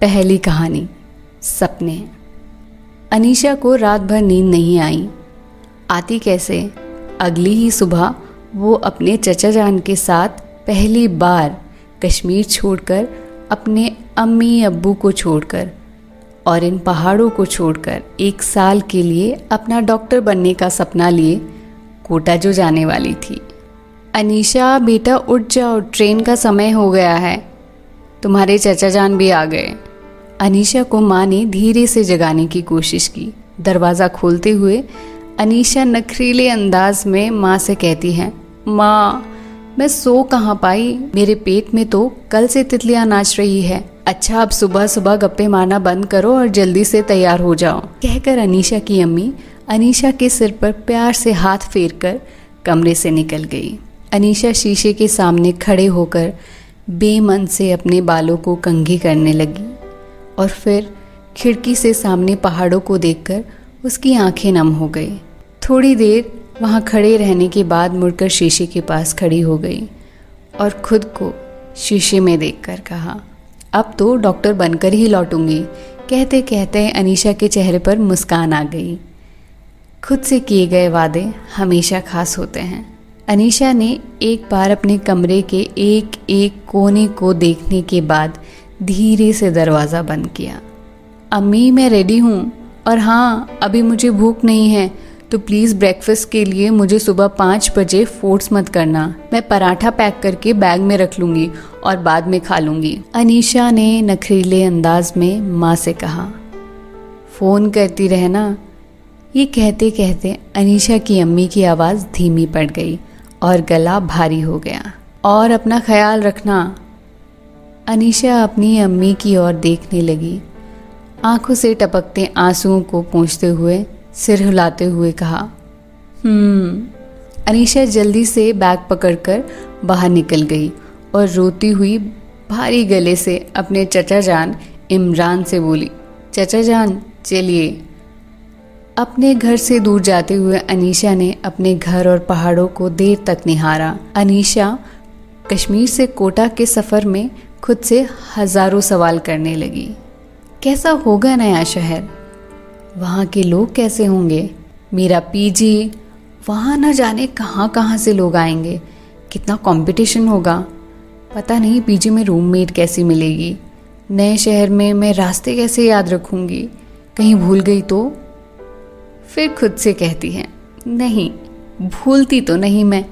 पहली कहानी, सपने। अनीशा को रात भर नींद नहीं आई। आती कैसे? अगली ही सुबह वो अपने चचा जान के साथ पहली बार कश्मीर छोड़कर अपने अम्मी अब्बू को छोड़कर और इन पहाड़ों को छोड़कर एक साल के लिए अपना डॉक्टर बनने का सपना लिए कोटा जो जाने वाली थी। अनीशा, बेटा उठ जाओ, ट्रेन का समय हो गया है। तुम्हारे चचा जान भी आ गए। अनीशा को माँ ने धीरे से जगाने की कोशिश की। दरवाज़ा खोलते हुए अनीशा नखरीले अंदाज में माँ से कहती है, माँ, मैं सो कहाँ पाई? मेरे पेट में तो कल से तितलियाँ नाच रही है। अच्छा अब सुबह सुबह गप्पे मारना बंद करो और जल्दी से तैयार हो जाओ। कहकर अनीशा की अम्मी अनीशा के सिर पर प्यार से हाथ फेर कर कमरे से निकल गई। अनीशा शीशे के सामने खड़े होकर बेमन से अपने बालों को कंघी करने लगी। और फिर खिड़की से सामने पहाड़ों को देखकर उसकी आँखें नम हो गई। थोड़ी देर वहाँ खड़े रहने के बाद मुड़कर शीशे के पास खड़ी हो गई और खुद को शीशे में देखकर कहा, अब तो डॉक्टर बनकर ही लौटूँगी। कहते कहते अनीशा के चेहरे पर मुस्कान आ गई। खुद से किए गए वादे हमेशा खास होते हैं। अनीशा ने एक बार अपने कमरे के एक एक कोने को देखने के बाद धीरे से दरवाज़ा बंद किया। अम्मी, मैं रेडी हूँ। और हाँ अभी मुझे भूख नहीं है। तो प्लीज़ ब्रेकफास्ट के लिए मुझे सुबह पाँच बजे फोर्स मत करना। मैं पराठा पैक करके बैग में रख लूँगी और बाद में खा लूँगी। अनीशा ने नखरीले अंदाज में माँ से कहा। फ़ोन करती रहना ये कहते कहते अनीशा की अम्मी की आवाज़ धीमी पड़ गई और गला भारी हो गया। और अपना ख्याल रखना। अनीशा अपनी अम्मी की ओर देखने लगी। आँखों से टपकते आंसुओं को पहुँचते हुए सिर हिलाते हुए कहा हम्म। अनीशा जल्दी से बैग पकड़कर बाहर निकल गई और रोती हुई भारी गले से अपने चचा जान इमरान से बोली चचा जान चलिए। अपने घर से दूर जाते हुए अनीशा ने अपने घर और पहाड़ों को देर तक निहारा। अनीशा कश्मीर से कोटा के सफ़र में खुद से हज़ारों सवाल करने लगी। कैसा होगा नया शहर? वहाँ के लोग कैसे होंगे? मेरा पीजी, वहाँ न जाने कहाँ कहाँ से लोग आएँगे? कितना कंपटीशन होगा? पता नहीं पीजी में रूममेट कैसी मिलेगी। नए शहर में मैं रास्ते कैसे याद रखूँगी? कहीं भूल गई तो? फिर खुद से कहती है, नहीं, भूलती तो नहीं मैं।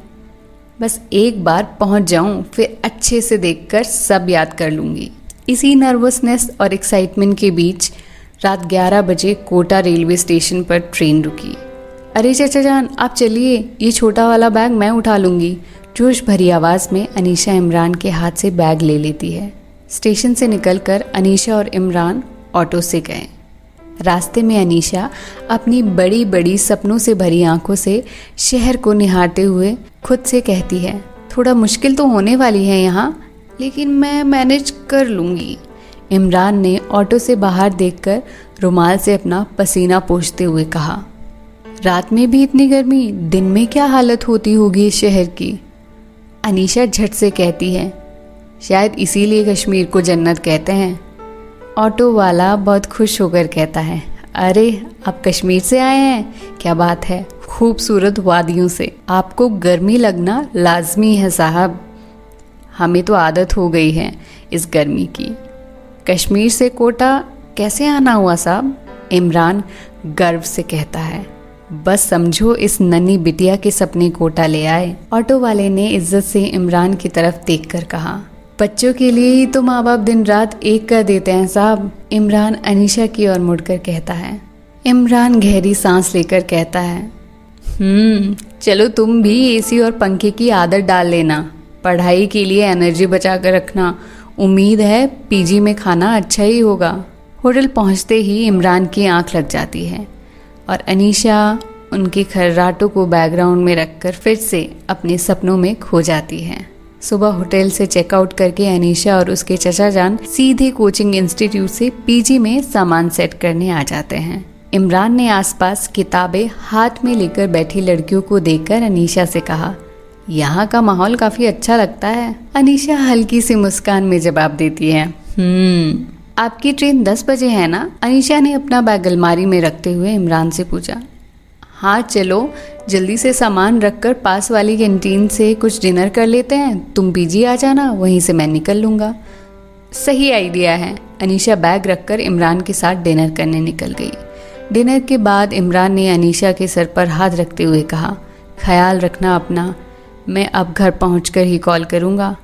बस एक बार पहुँच जाऊँ, फिर अच्छे से देखकर सब याद कर लूँगी। इसी नर्वसनेस और एक्साइटमेंट के बीच, रात 11 बजे कोटा रेलवे स्टेशन पर ट्रेन रुकी। अरे चाचा जान, आप चलिए, ये छोटा वाला बैग मैं उठा लूँगी। जोश भरी आवाज़ में अनीशा इमरान के हाथ से बैग ले लेती है। स्टेशन से निकलकर अनीशा और इमरान ऑटो से गए। रास्ते में अनीशा अपनी बड़ी बड़ी सपनों से भरी आँखों से शहर को निहारते हुए खुद से कहती है, थोड़ा मुश्किल तो होने वाली है यहाँ, लेकिन मैं मैनेज कर लूँगी। इमरान ने ऑटो से बाहर देखकर रुमाल से अपना पसीना पोछते हुए कहा, रात में भी इतनी गर्मी, दिन में क्या हालत होती होगी इस शहर की? अनीशा झट से कहती है, शायद इसीलिए कश्मीर को जन्नत कहते हैं। ऑटो वाला बहुत खुश होकर कहता है, अरे, आप कश्मीर से आए हैं? क्या बात है? खूबसूरत वादियों से। आपको गर्मी लगना लाजमी है, साहब। हमें तो आदत हो गई है इस गर्मी की। कश्मीर से कोटा कैसे आना हुआ, साहब? इमरान गर्व से कहता है, बस समझो इस नन्ही बिटिया के सपने कोटा ले आए। ऑटो वाले ने इज़्ज़त से इमरान की तरफ़ देखकर कहा बच्चों के लिए ही तो माँ बाप दिन रात एक कर देते हैं, साहब। इमरान अनीशा की ओर मुड़कर कहता है। इमरान गहरी सांस लेकर कहता है हम्म चलो तुम भी एसी और पंखे की आदत डाल लेना। पढ़ाई के लिए एनर्जी बचा कर रखना। उम्मीद है पीजी में खाना अच्छा ही होगा। होटल पहुँचते ही इमरान की आँख लग जाती है और अनीशा उनके खर्राटों को बैकग्राउंड में रखकर फिर से अपने सपनों में खो जाती है। सुबह होटल से चेकआउट करके अनीशा और उसके चचा जान सीधे कोचिंग इंस्टीट्यूट से पीजी में सामान सेट करने आ जाते हैं। इमरान ने आसपास किताबें हाथ में लेकर बैठी लड़कियों को देखकर अनीशा से कहा, यहाँ का माहौल काफ़ी अच्छा लगता है। अनीशा हल्की सी मुस्कान में जवाब देती है हम्म आपकी ट्रेन दस बजे है ना? अनीशा ने अपना बैग अलमारी में रखते हुए इमरान से पूछा हाँ चलो, जल्दी से सामान रखकर पास वाली कैंटीन से कुछ डिनर कर लेते हैं। तुम बीजी आ जाना, वहीं से मैं निकल लूँगा। सही आइडिया है। अनीशा बैग रखकर इमरान के साथ डिनर करने निकल गई। डिनर के बाद इमरान ने अनीशा के सर पर हाथ रखते हुए कहा, ख्याल रखना अपना, मैं अब घर पहुँच ही कॉल करूँगा।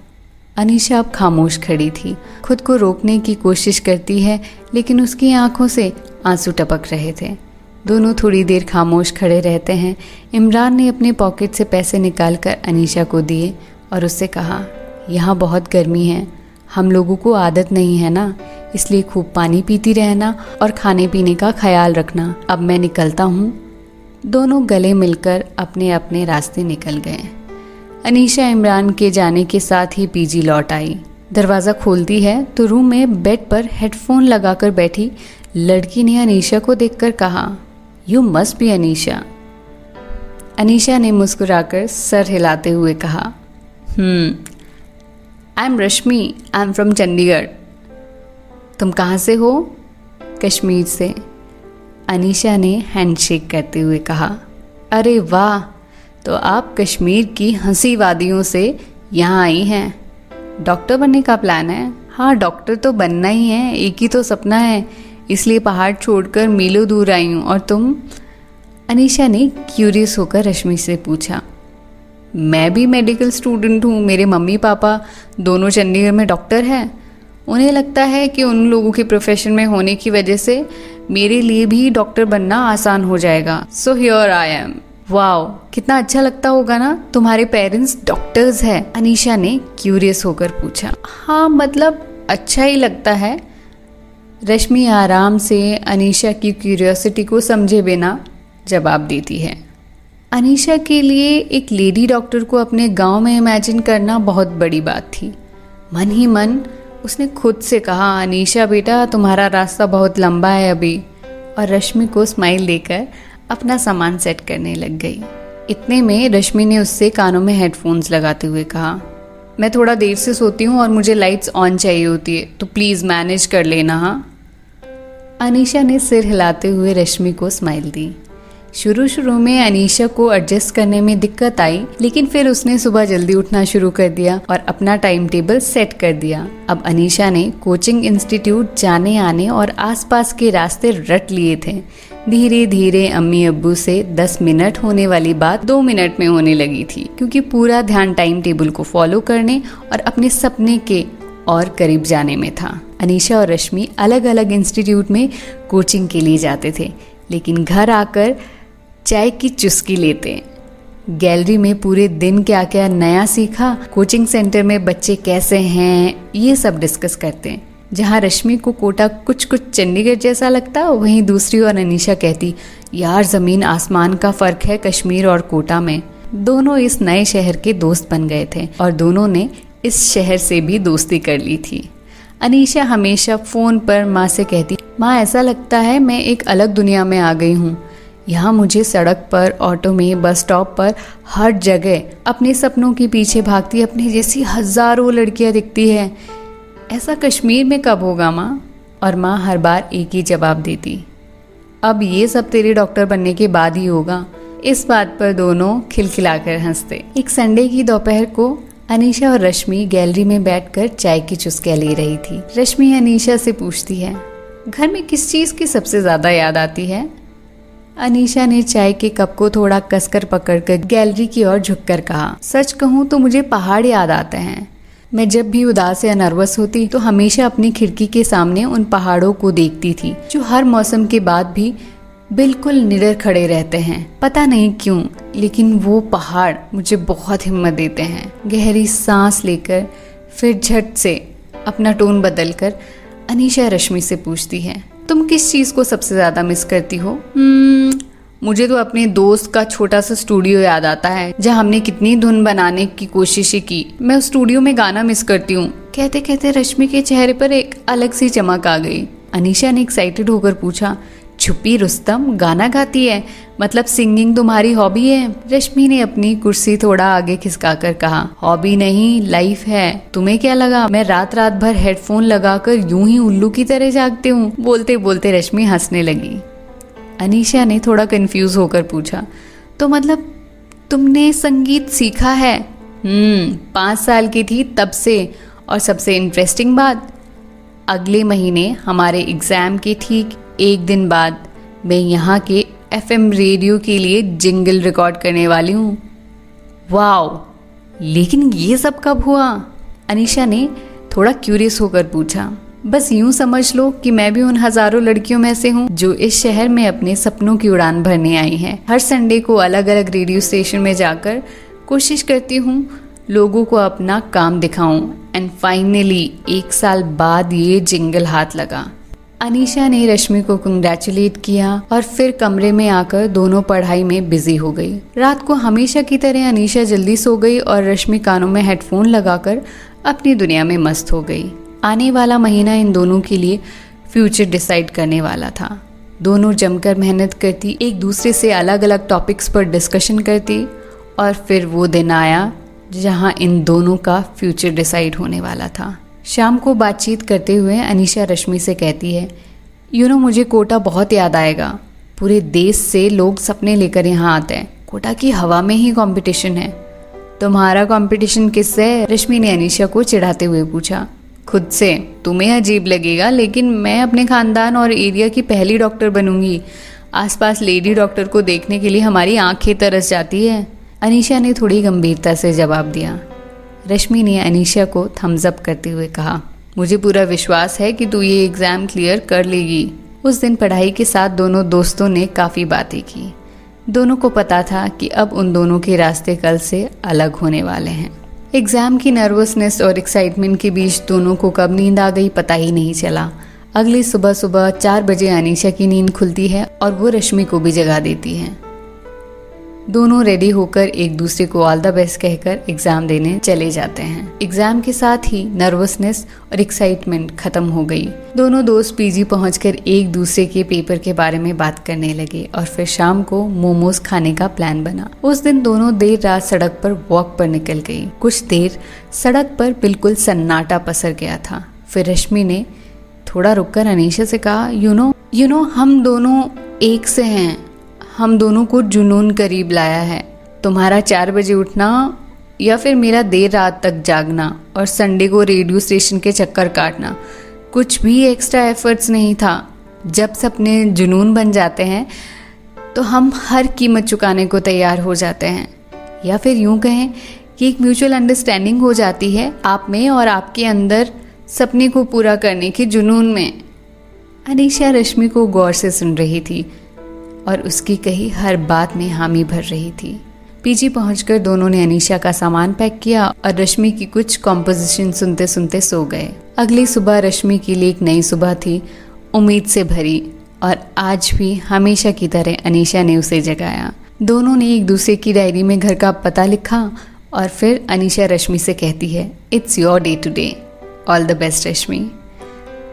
अनीशा अब खामोश खड़ी थी। खुद को रोकने की कोशिश करती है, लेकिन उसकी आँखों से आँसू टपक रहे थे। दोनों थोड़ी देर खामोश खड़े रहते हैं। इमरान ने अपने पॉकेट से पैसे निकालकर अनीशा को दिए और उससे कहा, यहाँ बहुत गर्मी है। हम लोगों को आदत नहीं है ना, इसलिए खूब पानी पीती रहना और खाने पीने का ख्याल रखना। अब मैं निकलता हूँ। दोनों गले मिलकर अपने अपने रास्ते निकल गए। अनीशा इमरान के जाने के साथ ही पीजी लौट आई। दरवाज़ा खोलती है तो रूम में बेड पर हेडफोन लगाकर बैठी लड़की ने अनीशा को देखकर कहा you must be Anisha Anisha ने मुस्कुराकर सर हिलाते हुए कहा I am Rashmi I am from Chandigarh तुम कहाँ से हो? कश्मीर से. अनीशा ने हैंडशेक करते हुए कहा, अरे वाह तो आप कश्मीर की हँसी वादियों से यहाँ आई हैं। डॉक्टर बनने का प्लान है? हाँ डॉक्टर तो बनना ही है, एक ही तो सपना है। इसलिए पहाड़ छोड़कर मीलों दूर आई हूँ और तुम? अनिशा ने क्यूरियस होकर रश्मि से पूछा। मैं भी मेडिकल स्टूडेंट हूँ, मेरे मम्मी पापा दोनों चंडीगढ़ में डॉक्टर हैं। उन्हें लगता है कि उन लोगों के प्रोफेशन में होने की वजह से मेरे लिए भी डॉक्टर बनना आसान हो जाएगा। So here I am wow कितना अच्छा लगता होगा ना? तुम्हारे पेरेंट्स डॉक्टर्स हैं, अनिशा ने क्यूरियस होकर पूछा। हाँ मतलब अच्छा ही लगता है। रश्मि आराम से अनीशा की क्यूरियोसिटी को समझे बिना जवाब देती है। अनीशा के लिए एक लेडी डॉक्टर को अपने गाँव में इमेजिन करना बहुत बड़ी बात थी। मन ही मन उसने खुद से कहा, अनीशा बेटा, तुम्हारा रास्ता बहुत लंबा है अभी। और रश्मि को स्माइल देकर अपना सामान सेट करने लग गई। इतने में रश्मि ने उससे कानों में हेडफोन्स लगाते हुए कहा, मैं थोड़ा देर से सोती हूँ और मुझे लाइट्स ऑन चाहिए होती है तो प्लीज़ मैनेज कर लेना हाँ? अनीशा ने सिर हिलाते हुए रश्मि को स्माइल दी। शुरू शुरू में अनीशा को एडजस्ट करने में दिक्कत आई, लेकिन फिर उसने सुबह जल्दी उठना शुरू कर दिया और अपना टाइम टेबल सेट कर दिया। अब अनीशा ने कोचिंग इंस्टीट्यूट जाने आने और आसपास के रास्ते रट लिए थे। धीरे धीरे अम्मी अब्बू से 10 मिनट होने वाली बात दो मिनट में होने लगी थी, क्योंकि पूरा ध्यान टाइम टेबल को फॉलो करने और अपने सपने के और करीब जाने में था। अनीशा और रश्मि अलग अलग इंस्टीट्यूट में कोचिंग के लिए जाते थे, लेकिन घर आकर चाय की चुस्की लेते गैलरी में पूरे दिन क्या क्या नया सीखा, कोचिंग सेंटर में बच्चे कैसे हैं, ये सब डिस्कस करते हैं। जहाँ रश्मि को कोटा कुछ कुछ चंडीगढ़ जैसा लगता, वहीं दूसरी ओर अनिशा कहती, यार, ज़मीन आसमान का फ़र्क है कश्मीर और कोटा में। दोनों इस नए शहर के दोस्त बन गए थे, और दोनों ने इस शहर से भी दोस्ती कर ली थी। अनीशा हमेशा फ़ोन पर माँ से कहती, माँ, ऐसा लगता है मैं एक अलग दुनिया में आ गई हूँ। यहाँ मुझे सड़क पर, ऑटो में, बस स्टॉप पर, हर जगह अपने सपनों के पीछे भागती, अपने जैसी हज़ारों लड़कियाँ दिखती है। ऐसा कश्मीर में कब होगा माँ? और माँ हर बार एक ही जवाब देती, अब ये सब तेरे डॉक्टर बनने के बाद ही होगा। इस बात पर दोनों खिलखिलाकर हँसते। एक संडे की दोपहर को अनीशा और रश्मि गैलरी में बैठकर चाय की चुस्कियाँ ले रही थी। रश्मि अनीशा से पूछती है, घर में किस चीज़ की सबसे ज़्यादा याद आती है? अनीशा ने चाय के कप को थोड़ा कसकर पकड़कर गैलरी की ओर झुककर कहा, सच कहूँ तो मुझे पहाड़ याद आते हैं। मैं जब भी उदास या नर्वस होती तो हमेशा अपनी खिड़की के सामने उन पहाड़ों को देखती थी, जो हर मौसम के बाद भी बिल्कुल निडर खड़े रहते हैं। पता नहीं क्यों लेकिन वो पहाड़ मुझे बहुत हिम्मत देते हैं। गहरी सांस लेकर फिर झट से अपना टोन बदलकर अनीशा रश्मि से पूछती है तुम किस चीज़ को सबसे ज़्यादा मिस करती हो? hmm, मुझे तो अपने दोस्त का छोटा सा स्टूडियो याद आता है जहाँ हमने कितनी धुन बनाने की कोशिश की। मैं उस स्टूडियो में गाना मिस करती हूँ। कहते कहते रश्मि के चेहरे पर एक अलग सी चमक आ गई। अनिशा ने एक्साइटेड होकर पूछा छुपी रुस्तम, गाना गाती है। मतलब सिंगिंग तुम्हारी हॉबी है। रश्मि ने अपनी कुर्सी थोड़ा आगे खिसका कर कहा, हॉबी नहीं, लाइफ है। तुम्हें क्या लगा? मैं रात रात भर हेडफोन लगाकर यूँ ही उल्लू की तरह जागती हूँ। बोलते बोलते रश्मि हंसने लगी। अनिशा ने थोड़ा कंफ्यूज होकर पूछा तो मतलब तुमने संगीत सीखा है? हम्म पाँच साल की थी तब से। और सबसे इंटरेस्टिंग बात, अगले महीने हमारे एग्ज़ाम के ठीक एक दिन बाद मैं यहाँ के एफएम रेडियो के लिए जिंगल रिकॉर्ड करने वाली हूँ। वाओ! लेकिन ये सब कब हुआ? अनीशा ने थोड़ा क्यूरियस होकर पूछा। बस यूँ समझ लो कि मैं भी उन हज़ारों लड़कियों में से हूँ जो इस शहर में अपने सपनों की उड़ान भरने आई हैं। हर संडे को अलग अलग रेडियो स्टेशन में जाकर कोशिश करती हूँ लोगों को अपना काम दिखाऊँ। एंड फाइनली एक साल बाद ये जिंगल हाथ लगा। अनीशा ने रश्मि को कंग्रेचुलेट किया और फिर कमरे में आकर दोनों पढ़ाई में बिज़ी हो गई। रात को हमेशा की तरह अनीशा जल्दी सो गई और रश्मि कानों में हेडफोन लगाकर अपनी दुनिया में मस्त हो गई। आने वाला महीना इन दोनों के लिए फ्यूचर डिसाइड करने वाला था। दोनों जमकर मेहनत करती, एक दूसरे से अलग अलग टॉपिक्स पर डिस्कशन करती और फिर वो दिन आया जहाँ इन दोनों का फ्यूचर डिसाइड होने वाला था। शाम को बातचीत करते हुए अनीशा रश्मि से कहती है यू नो मुझे कोटा बहुत याद आएगा। पूरे देश से लोग सपने लेकर यहाँ आते हैं। कोटा की हवा में ही कंपटीशन है। तुम्हारा कंपटीशन किससे है? रश्मि ने अनीशा को चिढ़ाते हुए पूछा, खुद से? तुम्हें अजीब लगेगा, लेकिन मैं अपने खानदान और एरिया की पहली डॉक्टर बनूँगी। आसपास लेडी डॉक्टर को देखने के लिए हमारी आँखें तरस जाती है। अनिशा ने थोड़ी गंभीरता से जवाब दिया रश्मि ने अनिशा को थम्स अप करते हुए कहा, मुझे पूरा विश्वास है कि तू ये एग्ज़ाम क्लियर कर लेगी। उस दिन पढ़ाई के साथ दोनों दोस्तों ने काफ़ी बातें की। दोनों को पता था कि अब उन दोनों के रास्ते कल से अलग होने वाले हैं। एग्ज़ाम की नर्वसनेस और एक्साइटमेंट के बीच दोनों को कब नींद आ गई पता ही नहीं चला। अगली सुबह सुबह चार बजे अनिशा की नींद खुलती है और वो रश्मि को भी जगा देती है। दोनों रेडी होकर एक दूसरे को ऑल द बेस्ट कहकर एग्ज़ाम देने चले जाते हैं। एग्ज़ाम के साथ ही नर्वसनेस और एक्साइटमेंट खत्म हो गई। दोनों दोस्त पीजी पहुंचकर एक दूसरे के पेपर के बारे में बात करने लगे और फिर शाम को मोमोज खाने का प्लान बना। उस दिन दोनों देर रात सड़क पर वॉक पर निकल गई कुछ देर सड़क पर बिल्कुल सन्नाटा पसर गया था। फिर रश्मि ने थोड़ा रुककर अनीशा से कहा यू नो यू नो हम दोनों एक से हैं। हम दोनों को जुनून करीब लाया है। तुम्हारा चार बजे उठना या फिर मेरा देर रात तक जागना और संडे को रेडियो स्टेशन के चक्कर काटना, कुछ भी एक्स्ट्रा एफर्ट्स नहीं था। जब सपने जुनून बन जाते हैं तो हम हर कीमत चुकाने को तैयार हो जाते हैं। या फिर यूँ कहें कि एक म्यूचुअल अंडरस्टैंडिंग हो जाती है आप में और आपके अंदर सपने को पूरा करने के जुनून में। अनिशा रश्मि को गौर से सुन रही थी। और उसकी कही, हर बात में हामी भर रही थी। पीजी पहुंचकर दोनों ने अनीशा का सामान पैक किया और रश्मि की कुछ कॉम्पोजिशन सुनते सुनते सो गए। अगली सुबह रश्मि के लिए एक नई सुबह थी, उम्मीद से भरी, और आज भी हमेशा की तरह अनीशा ने उसे जगाया। दोनों ने एक दूसरे की डायरी में घर का पता लिखा और फिर अनीशा रश्मि से कहती है it's your day today all the best Rashmi.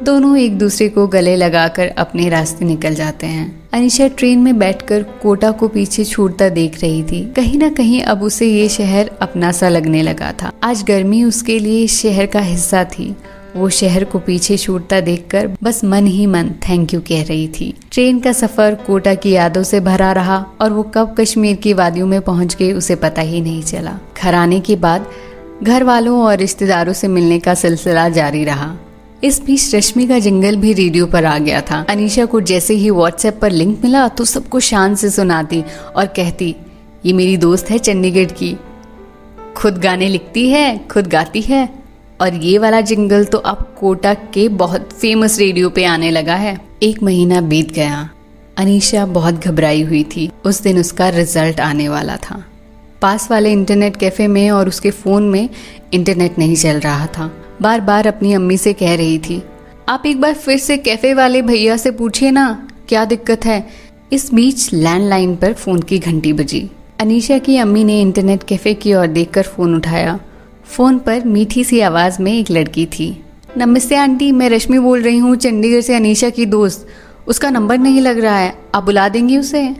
दोनों एक दूसरे को गले लगाकर अपने रास्ते निकल जाते हैं। अनिशा ट्रेन में बैठकर कोटा को पीछे छूटता देख रही थी। कहीं ना कहीं अब उसे ये शहर अपना सा लगने लगा था। आज गर्मी उसके लिए शहर का हिस्सा थी। वो शहर को पीछे छूटता देखकर बस मन ही मन थैंक यू कह रही थी। ट्रेन का सफ़र कोटा की यादों से भरा रहा और वो कब कश्मीर की वादियों में पहुँच गई उसे पता ही नहीं चला। घर आने के बाद घर वालों और रिश्तेदारों से मिलने का सिलसिला जारी रहा। इस बीच रश्मि का जिंगल भी रेडियो पर आ गया था। अनीशा को जैसे ही व्हाट्सएप पर लिंक मिला तो सबको शान से सुनाती और कहती, ये मेरी दोस्त है चंडीगढ़ की। खुद गाने लिखती है, खुद गाती है। और ये वाला जिंगल तो अब कोटा के बहुत फ़ेमस रेडियो पे आने लगा है। एक महीना बीत गया। अनीशा बहुत घबराई हुई थी। उस दिन उसका रिज़ल्ट आने वाला था। पास वाले इंटरनेट कैफ़े में और उसके फ़ोन में इंटरनेट नहीं चल रहा था। बार बार अपनी अम्मी से कह रही थी। आप एक बार फिर से कैफ़े वाले भैया से पूछिए ना, क्या दिक्कत है? इस बीच लैंडलाइन पर फ़ोन की घंटी बजी। अनीशा की अम्मी ने इंटरनेट कैफ़े की ओर देखकर फ़ोन उठाया। फ़ोन पर मीठी सी आवाज़ में एक लड़की थी। नमस्ते आंटी, मैं रश्मि बोल रही हूँ, चंडीगढ़ से अनीशा की दोस्त। उसका नंबर नहीं लग रहा है, आप बुला देंगी उसे?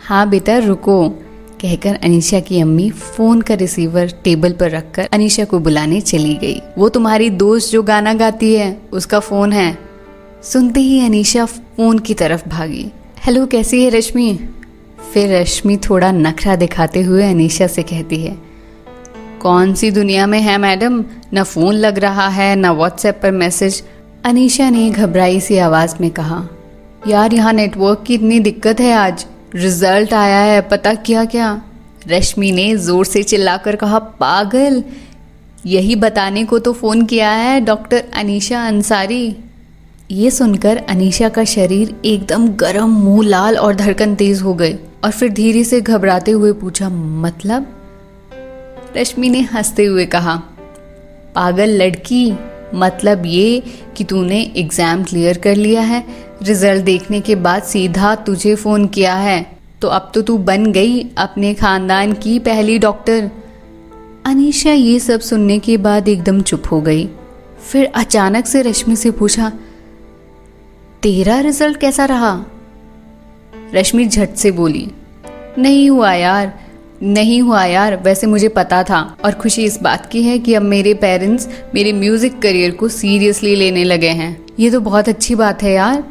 हाँ बेटा, रुको। कहकर अनीशा की अम्मी फ़ोन का रिसीवर टेबल पर रखकर अनिशा को बुलाने चली गई। वो तुम्हारी दोस्त जो गाना गाती है, उसका फ़ोन है। सुनते ही अनिशा फ़ोन की तरफ़ भागी। हेलो, कैसी है रश्मि? फिर रश्मि थोड़ा नखरा दिखाते हुए अनिशा से कहती है, कौन सी दुनिया में है मैडम? न फ़ोन लग रहा है, न व्हाट्सएप पर मैसेज। अनिशा ने घबराई सी आवाज़ में कहा, यार, यहाँ नेटवर्क की इतनी दिक्कत है आज। रिज़ल्ट आया है, पता क्या क्या? रश्मि ने ज़ोर से चिल्लाकर कहा, पागल, यही बताने को तो फ़ोन किया है डॉक्टर अनीशा अंसारी। ये सुनकर अनीशा का शरीर एकदम गर्म, मुँह लाल और धड़कन तेज हो गए और फिर धीरे से घबराते हुए पूछा मतलब? रश्मि ने हँसते हुए कहा, पागल लड़की मतलब ये कि तूने एग्ज़ाम क्लियर कर लिया है रिज़ल्ट देखने के बाद सीधा तुझे फ़ोन किया है। तो अब तो तू बन गई अपने खानदान की पहली डॉक्टर अनीशा ये सब सुनने के बाद एकदम चुप हो गई। फिर अचानक से रश्मि से पूछा, तेरा रिज़ल्ट कैसा रहा? रश्मि झट से बोली, नहीं हुआ यार नहीं हुआ यार, वैसे मुझे पता था। और खुशी इस बात की है कि अब मेरे पेरेंट्स मेरे म्यूज़िक करियर को सीरियसली लेने लगे हैं। ये तो बहुत अच्छी बात है यार।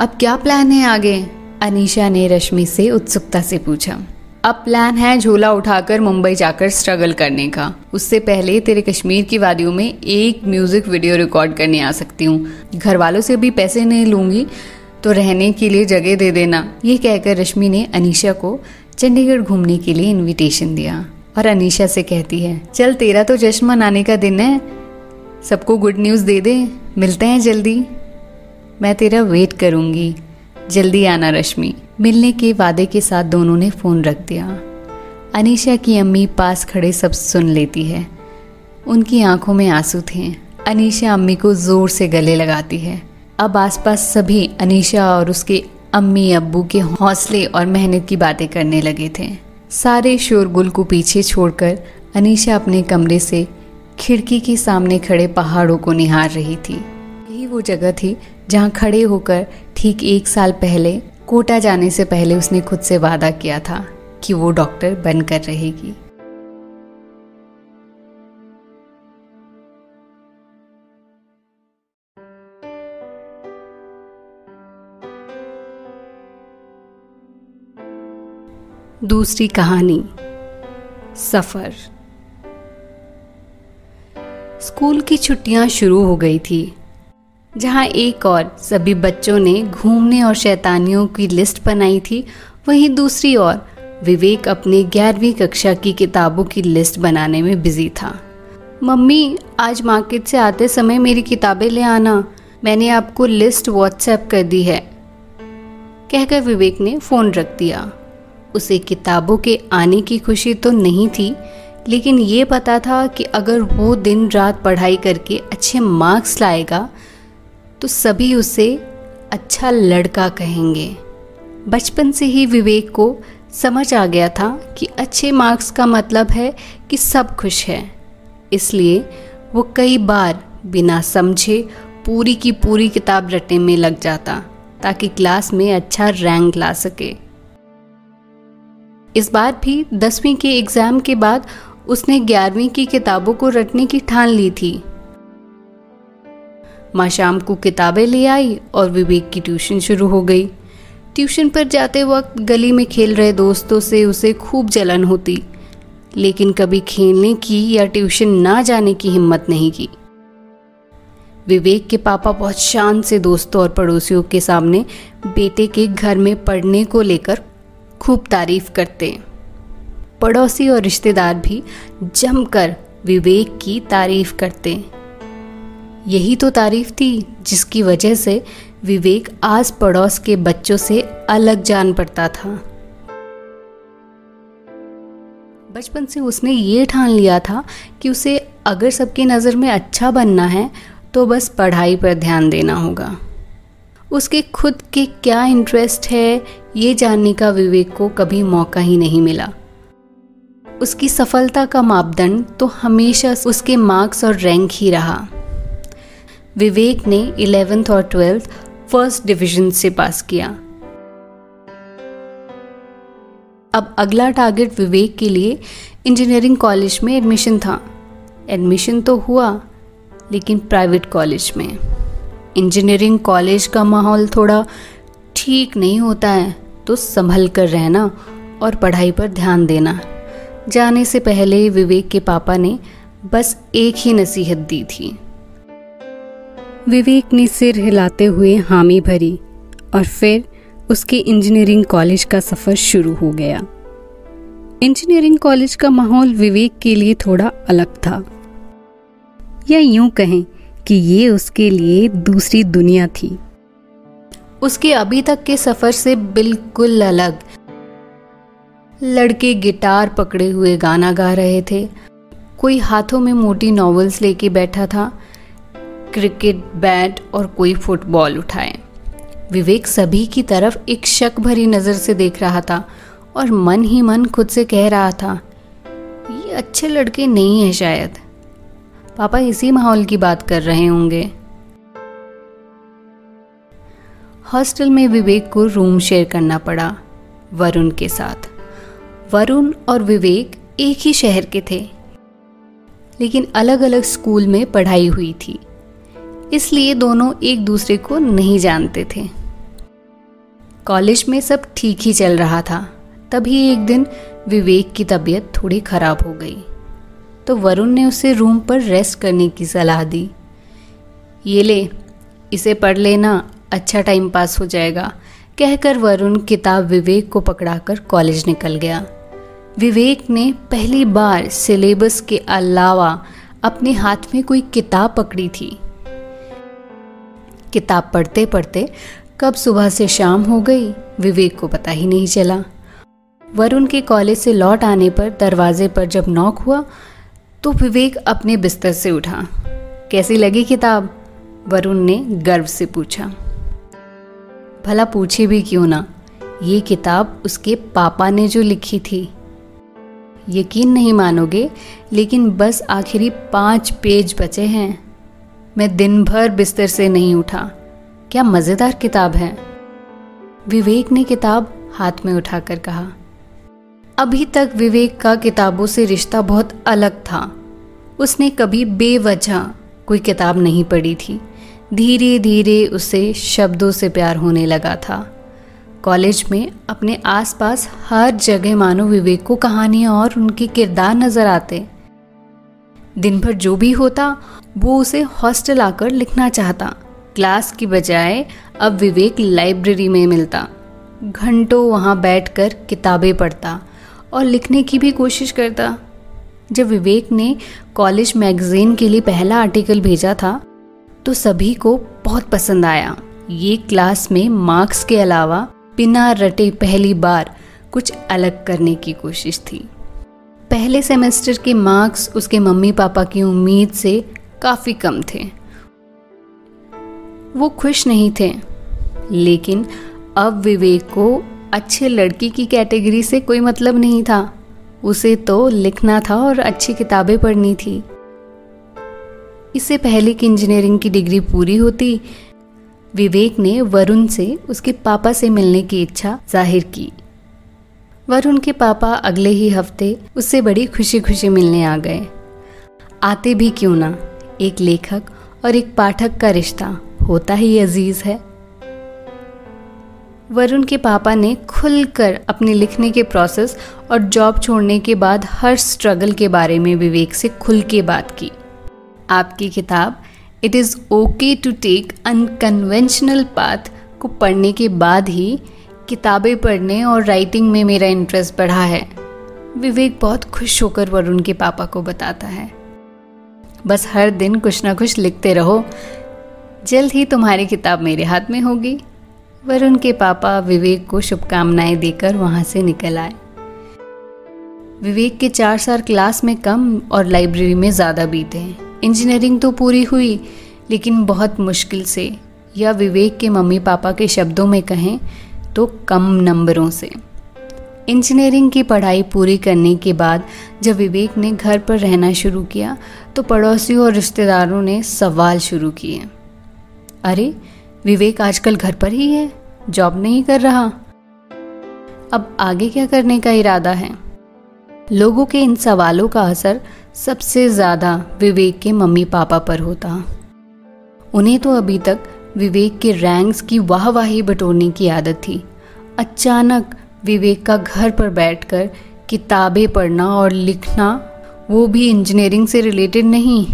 अब क्या प्लान है आगे? अनीशा ने रश्मि से उत्सुकता से पूछा। अब प्लान है झोला उठाकर मुंबई जाकर स्ट्रगल करने का। उससे पहले तेरे कश्मीर की वादियों में एक म्यूज़िक वीडियो रिकॉर्ड करने आ सकती हूँ। घर वालों से भी पैसे नहीं लूँगी तो रहने के लिए जगह दे देना। ये कहकर रश्मि ने अनीशा को चंडीगढ़ घूमने के लिए इनविटेशन दिया और अनीशा से कहती है, चल, तेरा तो जश्न मनाने का दिन है। सबको गुड न्यूज़ दे दे। मिलते हैं जल्दी। मैं तेरा वेट करूँगी। जल्दी आना रश्मि। मिलने के वादे के साथ दोनों ने फ़ोन रख दिया। अनीशा की अम्मी पास खड़े सब सुन लेती है। उनकी आँखों में आँसू थे। अनीशा अम्मी को ज़ोर से गले लगाती है। अब आसपास सभी अनीशा और उसके अम्मी, अब्बू के हौसले और मेहनत की बातें करने लगे थे। सारे शोरगुल को पीछे छोड़कर अनीशा अपने कमरे से खिड़की के सामने खड़े पहाड़ों को निहार रही थी। यही वो जगह थी जहाँ खड़े होकर ठीक एक साल पहले, कोटा जाने से पहले उसने खुद से वादा किया था कि वो डॉक्टर बनकर रहेगी। दूसरी कहानी, सफ़र। स्कूल की छुट्टियाँ शुरू हो गई थी, जहाँ एक और, सभी बच्चों ने घूमने और शैतानियों की लिस्ट बनाई थी। वहीं दूसरी ओर विवेक अपने ग्यारहवीं कक्षा की किताबों की लिस्ट बनाने में बिज़ी था। मम्मी, आज मार्केट से आते समय मेरी किताबें ले आना। मैंने आपको लिस्ट व्हाट्सएप कर दी है। कहकर विवेक ने फ़ोन रख दिया। उसे किताबों के आने की खुशी तो नहीं थी, लेकिन ये पता था कि अगर वो दिन रात पढ़ाई करके अच्छे मार्क्स लाएगा तो सभी उसे अच्छा लड़का कहेंगे। बचपन से ही विवेक को समझ आ गया था कि अच्छे मार्क्स का मतलब है कि सब खुश है। इसलिए वो कई बार बिना समझे पूरी की पूरी किताब रटने में लग जाता, ताकि क्लास में अच्छा रैंक ला सके। इस बार भी दसवीं के एग्ज़ाम के बाद उसने ग्यारहवीं की किताबों को रटने की ठान ली थी। माँ शाम को किताबें ले आई और विवेक की ट्यूशन शुरू हो गई। ट्यूशन पर जाते वक्त गली में खेल रहे दोस्तों से उसे खूब जलन होती, लेकिन कभी खेलने की या ट्यूशन ना जाने की हिम्मत नहीं की। विवेक के पापा बहुत शान से दोस्तों और पड़ोसियों के सामने बेटे के घर में पढ़ने को लेकर खूब तारीफ़ करते। पड़ोसी और रिश्तेदार भी जमकर विवेक की तारीफ़ करते। यही तो तारीफ़ थी, जिसकी वजह से विवेक आस पड़ोस के बच्चों से अलग जान पड़ता था। बचपन से उसने ये ठान लिया था कि उसे अगर सबकी नज़र में अच्छा बनना है तो बस पढ़ाई पर ध्यान देना होगा। उसके खुद के क्या इंटरेस्ट है ये जानने का विवेक को कभी मौका ही नहीं मिला। उसकी सफलता का मापदंड तो हमेशा उसके मार्क्स और रैंक ही रहा। विवेक ने इलेवेंथ और ट्वेल्थ फ़र्स्ट डिवीज़न से पास किया। अब अगला टारगेट विवेक के लिए इंजीनियरिंग कॉलेज में एडमिशन था। एडमिशन तो हुआ, लेकिन प्राइवेट कॉलेज में। इंजीनियरिंग कॉलेज का माहौल थोड़ा ठीक नहीं होता है। तो संभल कर रहना और पढ़ाई पर ध्यान देना। जाने से पहले विवेक के पापा ने बस एक ही नसीहत दी थी। विवेक ने सिर हिलाते हुए हामी भरी और फिर उसके इंजीनियरिंग कॉलेज का सफ़र शुरू हो गया। इंजीनियरिंग कॉलेज का माहौल विवेक के लिए थोड़ा अलग था। या यूँ कहें कि ये उसके लिए दूसरी दुनिया थी। उसके अभी तक के सफ़र से बिल्कुल अलग। लड़के गिटार पकड़े हुए गाना गा रहे थे। कोई हाथों में मोटी नॉवेल्स लेके बैठा था। क्रिकेट, बैट और कोई फुटबॉल उठाए। विवेक सभी की तरफ़ एक शक भरी नज़र से देख रहा था और मन ही मन खुद से कह रहा था, ये अच्छे लड़के नहीं हैं शायद। पापा इसी माहौल की बात कर रहे होंगे। हॉस्टल में विवेक को रूम शेयर करना पड़ा, वरुण के साथ। वरुण और विवेक एक ही शहर के थे, लेकिन अलग अलग स्कूल में पढ़ाई हुई थी। इसलिए दोनों एक दूसरे को नहीं जानते थे। कॉलेज में सब ठीक ही चल रहा था। तभी एक दिन विवेक की तबीयत थोड़ी खराब हो गई। तो वरुण ने उसे रूम पर रेस्ट करने की सलाह दी। ये ले, इसे पढ़ लेना अच्छा टाइम पास हो जाएगा, कहकर वरुण किताब विवेक को पकड़ाकर कॉलेज निकल गया। विवेक ने पहली बार सिलेबस के अलावा अपने हाथ में कोई किताब पकड़ी थी। किताब पढ़ते पढ़ते कब सुबह से शाम हो गई, विवेक को पता ही नहीं चला। वरुण के कॉलेज से लौट आने पर दरवाजे पर जब नॉक हुआ तो विवेक अपने बिस्तर से उठा। कैसी लगी किताब? वरुण ने गर्व से पूछा। भला पूछे भी क्यों ना? ये किताब उसके पापा ने जो लिखी थी। यकीन नहीं मानोगे, लेकिन बस आखिरी पाँच पेज बचे हैं। मैं दिन भर बिस्तर से नहीं उठा। क्या मज़ेदार किताब है। विवेक ने किताब हाथ में उठाकर कहा। अभी तक विवेक का किताबों से रिश्ता बहुत अलग था। उसने कभी बेवजह कोई किताब नहीं पढ़ी थी। धीरे धीरे उसे शब्दों से प्यार होने लगा था। कॉलेज में अपने आसपास हर जगह मानो विवेक को कहानियाँ और उनके किरदार नज़र आते। दिन भर जो भी होता, वो उसे हॉस्टल आकर लिखना चाहता। क्लास की बजाय अब विवेक लाइब्रेरी में मिलता। घंटों वहाँ बैठकर किताबें पढ़ता और लिखने की भी कोशिश करता। जब विवेक ने कॉलेज मैगजीन के लिए पहला आर्टिकल भेजा था तो सभी को बहुत पसंद आया। ये क्लास में मार्क्स के अलावा बिना रटे पहली बार कुछ अलग करने की कोशिश थी। पहले सेमेस्टर के मार्क्स उसके मम्मी पापा की उम्मीद से काफ़ी कम थे। वो खुश नहीं थे। लेकिन अब विवेक को अच्छे लड़की की कैटेगरी से कोई मतलब नहीं था। उसे तो लिखना था और अच्छी किताबें पढ़नी थी। इससे पहले कि इंजीनियरिंग की डिग्री पूरी होती, विवेक ने वरुण से उसके पापा से मिलने की इच्छा ज़ाहिर की। वरुण के पापा अगले ही हफ़्ते उससे बड़ी खुशी खुशी मिलने आ गए। आते भी क्यों ना, एक लेखक और एक पाठक का रिश्ता होता ही अज़ीज़ है। वरुण के पापा ने खुलकर अपने लिखने के प्रोसेस और जॉब छोड़ने के बाद हर स्ट्रगल के बारे में विवेक से खुल के बात की। आपकी किताब it is okay to take unconventional path को पढ़ने के बाद ही किताबें पढ़ने और राइटिंग में मेरा इंटरेस्ट बढ़ा है। विवेक बहुत खुश होकर वरुण के पापा को बताता है। बस हर दिन कुछ ना कुछ लिखते रहो। जल्द ही तुम्हारी किताब मेरे हाथ में होगी। वरुण के पापा विवेक को शुभकामनाएँ देकर वहाँ से निकल आए। विवेक के चार साल क्लास में कम और लाइब्रेरी में ज़्यादा बीते हैं। इंजीनियरिंग तो पूरी हुई, लेकिन बहुत मुश्किल से। या विवेक के मम्मी पापा के शब्दों में कहें तो कम नंबरों से। इंजीनियरिंग की पढ़ाई पूरी करने के बाद जब विवेक ने घर पर रहना शुरू किया तो पड़ोसियों और रिश्तेदारों ने सवाल शुरू किए। अरे, विवेक आजकल घर पर ही है, जॉब नहीं कर रहा। अब आगे क्या करने का इरादा है? लोगों के इन सवालों का असर सबसे ज़्यादा विवेक के मम्मी पापा पर होता। उन्हें तो अभी तक विवेक के रैंक्स की वाहवाही बटोरने की आदत थी। अचानक विवेक का घर पर बैठकर किताबें पढ़ना और लिखना, वो भी इंजीनियरिंग से रिलेटेड नहीं।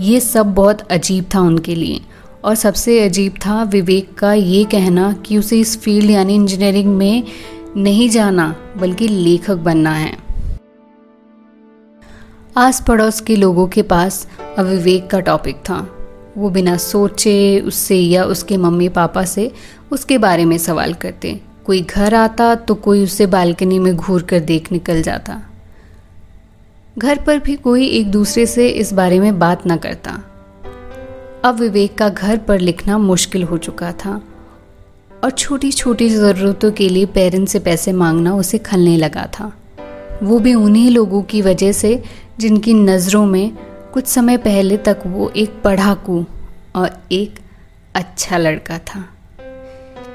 ये सब बहुत अजीब था उनके लिए, और सबसे अजीब था विवेक का ये कहना कि उसे इस फ़ील्ड यानी इंजीनियरिंग में नहीं जाना, बल्कि लेखक बनना है। आस पड़ोस के लोगों के पास अविवेक का टॉपिक था। वो बिना सोचे उससे या उसके मम्मी पापा से उसके बारे में सवाल करते। कोई घर आता तो कोई उसे बालकनी में घूर कर देख निकल जाता। घर पर भी कोई एक दूसरे से इस बारे में बात ना करता। अब विवेक का घर पर लिखना मुश्किल हो चुका था। और छोटी छोटी ज़रूरतों के लिए पेरेंट्स से पैसे मांगना उसे खलने लगा था। वो भी उन्हीं लोगों की वजह से जिनकी नज़रों में कुछ समय पहले तक वो एक पढ़ाकू और एक अच्छा लड़का था।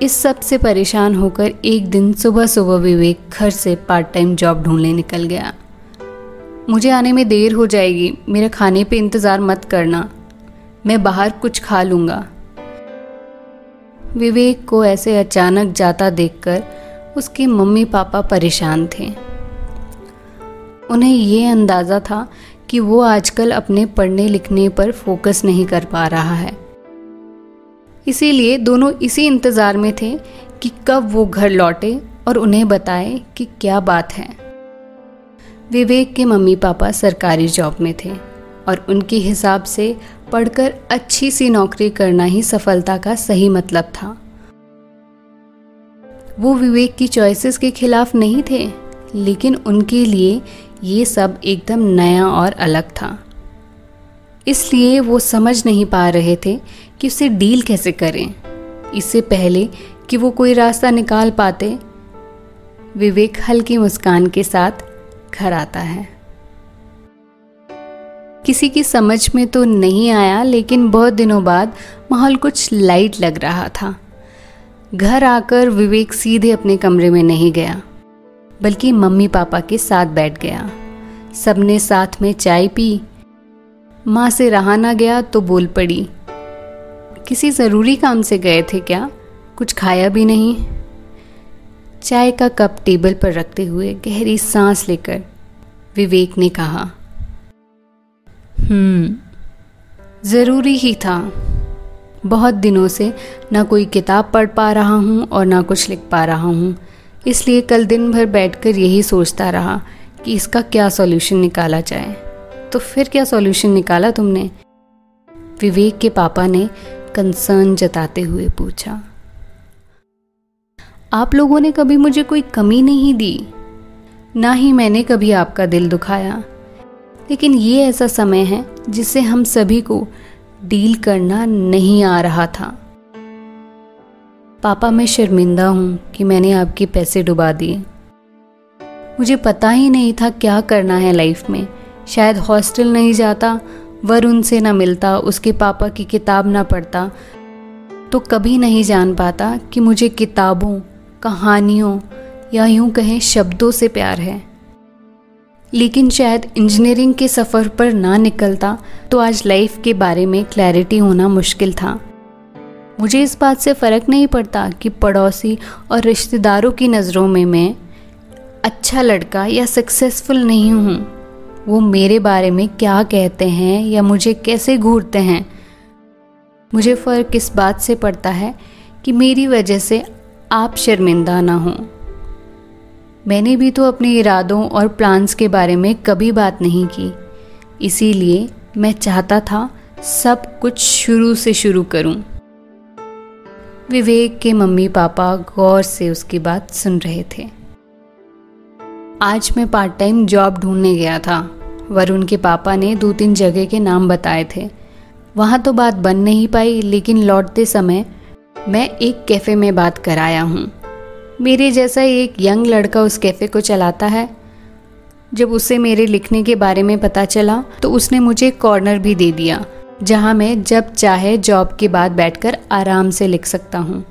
इस सबसे परेशान होकर एक दिन सुबह सुबह विवेक घर से पार्ट टाइम जॉब ढूँढने निकल गया। मुझे आने में देर हो जाएगी, मेरे खाने पे इंतज़ार मत करना। मैं बाहर कुछ खा लूँगा। विवेक को ऐसे अचानक जाता देखकर उसके मम्मी पापा परेशान थे। उन्हें ये अंदाज़ा था कि वो आजकल अपने पढ़ने लिखने पर फोकस नहीं कर पा रहा है। इसीलिए दोनों इसी इंतज़ार में थे कि कब वो घर लौटे और उन्हें बताए कि क्या बात है। विवेक के मम्मी पापा सरकारी जॉब में थे और उनके हिसाब से पढ़कर अच्छी सी नौकरी करना ही सफलता का सही मतलब था। वो विवेक की चॉइसेस के खिलाफ नहीं थे, लेकिन उनके लिए ये सब एकदम नया और अलग था। इसलिए वो समझ नहीं पा रहे थे कि उसे डील कैसे करें। इससे पहले कि वो कोई रास्ता निकाल पाते, विवेक हल्की मुस्कान के साथ घर आता है। किसी की समझ में तो नहीं आया, लेकिन बहुत दिनों बाद माहौल कुछ लाइट लग रहा था। घर आकर विवेक सीधे अपने कमरे में नहीं गया, बल्कि मम्मी पापा के साथ बैठ गया। सबने साथ में चाय पी। माँ से रहा ना गया तो बोल पड़ी, किसी ज़रूरी काम से गए थे क्या? कुछ खाया भी नहीं? चाय का कप टेबल पर रखते हुए गहरी सांस लेकर विवेक ने कहा ज़रूरी ही था। बहुत दिनों से ना कोई किताब पढ़ पा रहा हूँ और ना कुछ लिख पा रहा हूँ। इसलिए कल दिन भर बैठकर यही सोचता रहा कि इसका क्या सॉल्यूशन निकाला जाए। तो फिर क्या सॉल्यूशन निकाला तुमने? विवेक के पापा ने कंसर्न जताते हुए पूछा। आप लोगों ने कभी मुझे कोई कमी नहीं दी? ना ही मैंने कभी आपका दिल दुखाया। लेकिन ये ऐसा समय है जिससे हम सभी को डील करना नहीं आ रहा था। पापा, मैं शर्मिंदा हूँ कि मैंने आपके पैसे डुबा दिए। मुझे पता ही नहीं था क्या करना है लाइफ में। शायद हॉस्टल नहीं जाता वरुण से ना मिलता, उसके पापा की किताब ना पढ़ता तो कभी नहीं जान पाता कि मुझे किताबों, कहानियों या यूँ कहें शब्दों से प्यार है। लेकिन शायद इंजीनियरिंग के सफ़र पर ना निकलता तो आज लाइफ के बारे में क्लैरिटी होना मुश्किल था। मुझे इस बात से फ़र्क नहीं पड़ता कि पड़ोसी और रिश्तेदारों की नज़रों में मैं अच्छा लड़का या सक्सेसफुल नहीं हूँ। वो मेरे बारे में क्या कहते हैं या मुझे कैसे घूरते हैं? मुझे फ़र्क इस बात से पड़ता है कि मेरी वजह से आप शर्मिंदा ना हों। मैंने भी तो अपने इरादों और प्लान्स के बारे में कभी बात नहीं की। इसीलिए मैं चाहता था सब कुछ शुरू से शुरू करूँ। विवेक के मम्मी पापा गौर से उसकी बात सुन रहे थे। आज मैं पार्ट टाइम जॉब ढूँढने गया था। वरुण के पापा ने दो तीन जगह के नाम बताए थे। वहाँ तो बात बन नहीं पाई, लेकिन लौटते समय मैं एक कैफ़े में बात कराया हूँ। मेरे जैसा एक यंग लड़का उस कैफ़े को चलाता है। जब उसे मेरे लिखने के बारे में पता चला तो उसने मुझे कॉर्नर भी दे दिया, जहाँ मैं जब चाहे जॉब के बाद बैठकर आराम से लिख सकता हूँ।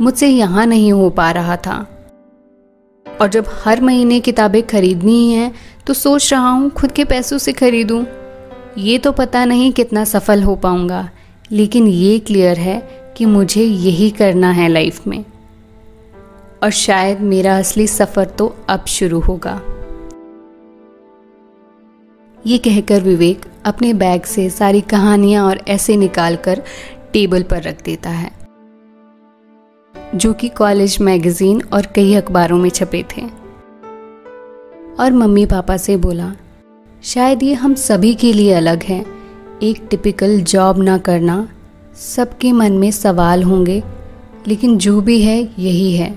मुझसे यहाँ नहीं हो पा रहा था। और जब हर महीने किताबें खरीदनी ही हैं तो सोच रहा हूँ, खुद के पैसों से खरीदूं। ये तो पता नहीं कितना सफल हो पाऊँगा, लेकिन ये क्लियर है कि मुझे यही करना है लाइफ में। और शायद मेरा असली सफ़र तो अब शुरू होगा। ये कहकर विवेक अपने बैग से सारी कहानियाँ और ऐसे निकाल कर टेबल पर रख देता है, जो कि कॉलेज मैगजीन और कई अखबारों में छपे थे। और मम्मी पापा से बोला, शायद ये हम सभी के लिए अलग है। एक टिपिकल जॉब ना करना, सबके मन में सवाल होंगे, लेकिन जो भी है, यही है।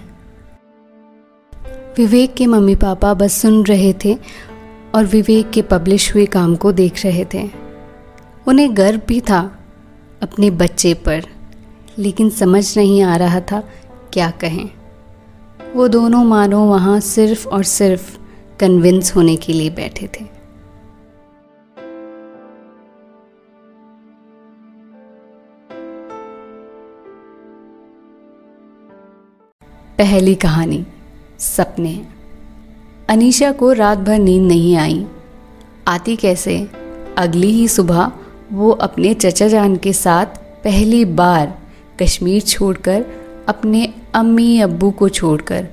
विवेक के मम्मी पापा बस सुन रहे थे और विवेक के पब्लिश हुए काम को देख रहे थे। उन्हें गर्व भी था अपने बच्चे पर, लेकिन समझ नहीं आ रहा था क्या कहें। वो दोनों मानो वहाँ सिर्फ़ और सिर्फ़ कन्विंस होने के लिए बैठे थे। पहली कहानी। सपने। अनीशा को रात भर नींद नहीं आई। आती कैसे? अगली ही सुबह वो अपने चचा जान के साथ पहली बार कश्मीर छोड़कर अपने अम्मी अब्बू को छोड़कर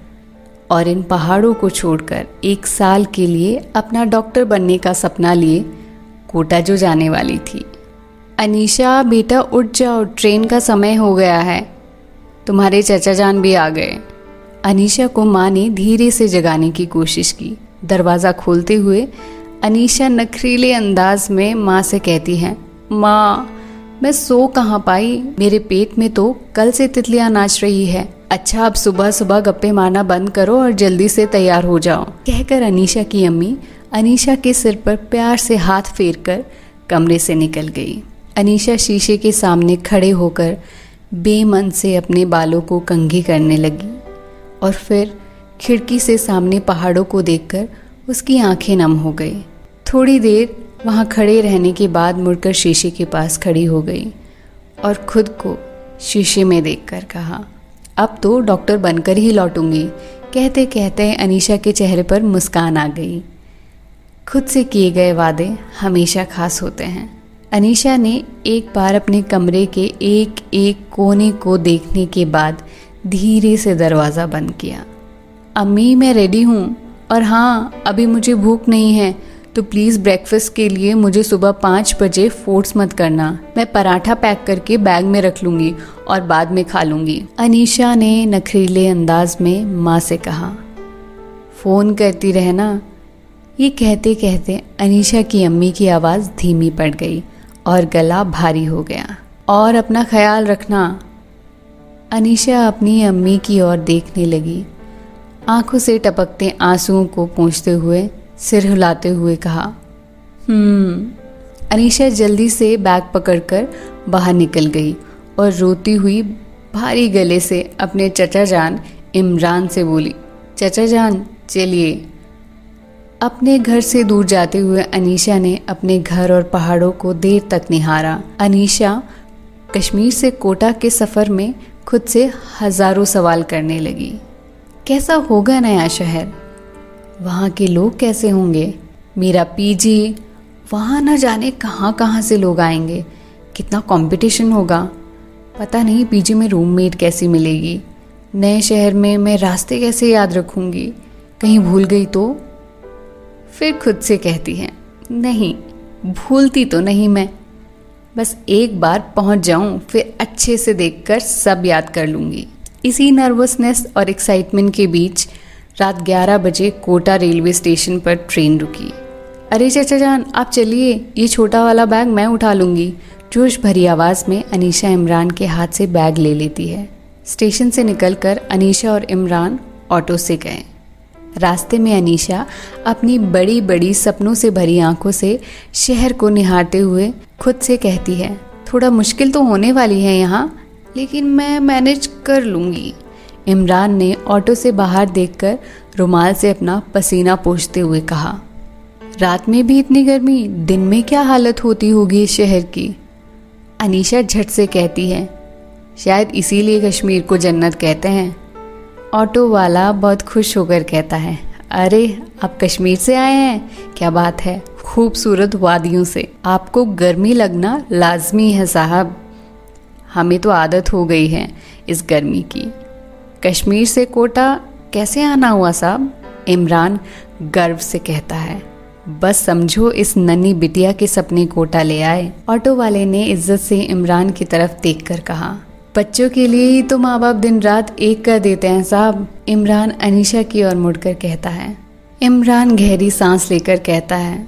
और इन पहाड़ों को छोड़कर एक साल के लिए अपना डॉक्टर बनने का सपना लिए कोटा जो जाने वाली थी। अनीशा, बेटा उठ जाओ, ट्रेन का समय हो गया है। तुम्हारे चचा जान भी आ गए। अनीशा को माँ ने धीरे से जगाने की कोशिश की। दरवाज़ा खोलते हुए अनीशा नखरीले अंदाज में माँ से कहती है, माँ, मैं सो कहाँ पाई? मेरे पेट में तो कल से तितलियाँ नाच रही है। अच्छा अब सुबह सुबह गप्पे मारना बंद करो और जल्दी से तैयार हो जाओ। कहकर अनीशा की अम्मी अनीशा के सिर पर प्यार से हाथ फेर कर कमरे से निकल गई। अनीशा शीशे के सामने खड़े होकर बेमन से अपने बालों को कंघी करने लगी। और फिर खिड़की से सामने पहाड़ों को देखकर उसकी आँखें नम हो गई। थोड़ी देर वहाँ खड़े रहने के बाद मुड़कर शीशे के पास खड़ी हो गई और खुद को शीशे में देखकर कहा, अब तो डॉक्टर बनकर ही लौटूँगी। कहते कहते अनीशा के चेहरे पर मुस्कान आ गई। खुद से किए गए वादे हमेशा खास होते हैं। अनीशा ने एक बार अपने कमरे के एक एक कोने को देखने के बाद धीरे से दरवाज़ा बंद किया। अम्मी, मैं रेडी हूँ। और हाँ अभी मुझे भूख नहीं है। तो प्लीज़ ब्रेकफास्ट के लिए मुझे सुबह पाँच बजे फोर्स मत करना। मैं पराठा पैक करके बैग में रख लूँगी और बाद में खा लूँगी। अनीशा ने नखरीले अंदाज में माँ से कहा। फ़ोन करती रहना ये कहते कहते अनीशा की अम्मी की आवाज़ धीमी पड़ गई और गला भारी हो गया। और अपना ख्याल रखना। अनीशा अपनी अम्मी की ओर देखने लगी। आँखों से टपकते आंसुओं को पहुँचते हुए सिर हिलाते हुए कहा हम्म। अनीशा जल्दी से बैग पकड़कर बाहर निकल गई और रोती हुई भारी गले से अपने चचा जान इमरान से बोली चचा जान चलिए। अपने घर से दूर जाते हुए अनीशा ने अपने घर और पहाड़ों को देर तक निहारा। अनीशा कश्मीर से कोटा के सफ़र में खुद से हज़ारों सवाल करने लगी। कैसा होगा नया शहर? वहाँ के लोग कैसे होंगे? मेरा पीजी, वहाँ न जाने कहाँ कहाँ से लोग आएँगे? कितना कंपटीशन होगा? पता नहीं पीजी में रूममेट कैसी मिलेगी। नए शहर में मैं रास्ते कैसे याद रखूँगी? कहीं भूल गई तो? फिर खुद से कहती है, नहीं, भूलती तो नहीं मैं। बस एक बार पहुँच जाऊँ, फिर अच्छे से देखकर सब याद कर लूँगी। इसी नर्वसनेस और एक्साइटमेंट के बीच, रात 11 बजे कोटा रेलवे स्टेशन पर ट्रेन रुकी। अरे चाचा जान, आप चलिए, ये छोटा वाला बैग मैं उठा लूँगी। जोश भरी आवाज़ में अनीशा इमरान के हाथ से बैग ले लेती है। स्टेशन से निकलकर अनीशा और इमरान ऑटो से गए। रास्ते में अनीशा अपनी बड़ी बड़ी सपनों से भरी आँखों से शहर को निहारते हुए खुद से कहती है, थोड़ा मुश्किल तो होने वाली है यहाँ, लेकिन मैं मैनेज कर लूँगी। इमरान ने ऑटो से बाहर देखकर रुमाल से अपना पसीना पोछते हुए कहा, रात में भी इतनी गर्मी, दिन में क्या हालत होती होगी इस शहर की? अनीशा झट से कहती है, शायद इसीलिए कश्मीर को जन्नत कहते हैं। ऑटो वाला बहुत खुश होकर कहता है, अरे, आप कश्मीर से आए हैं? क्या बात है? खूबसूरत वादियों से। आपको गर्मी लगना लाजमी है साहब। हमें तो आदत हो गई है इस गर्मी की। कश्मीर से कोटा कैसे आना हुआ साहब? इमरान गर्व से कहता है, बस समझो इस नन्ही बिटिया के सपने कोटा ले आए। ऑटो वाले ने इज़्ज़त से इमरान की तरफ़ देख कर कहा, बच्चों के लिए ही तो माँ बाप दिन रात एक कर देते हैं साहब। इमरान अनिशा की ओर मुड़कर कहता है। इमरान गहरी सांस लेकर कहता है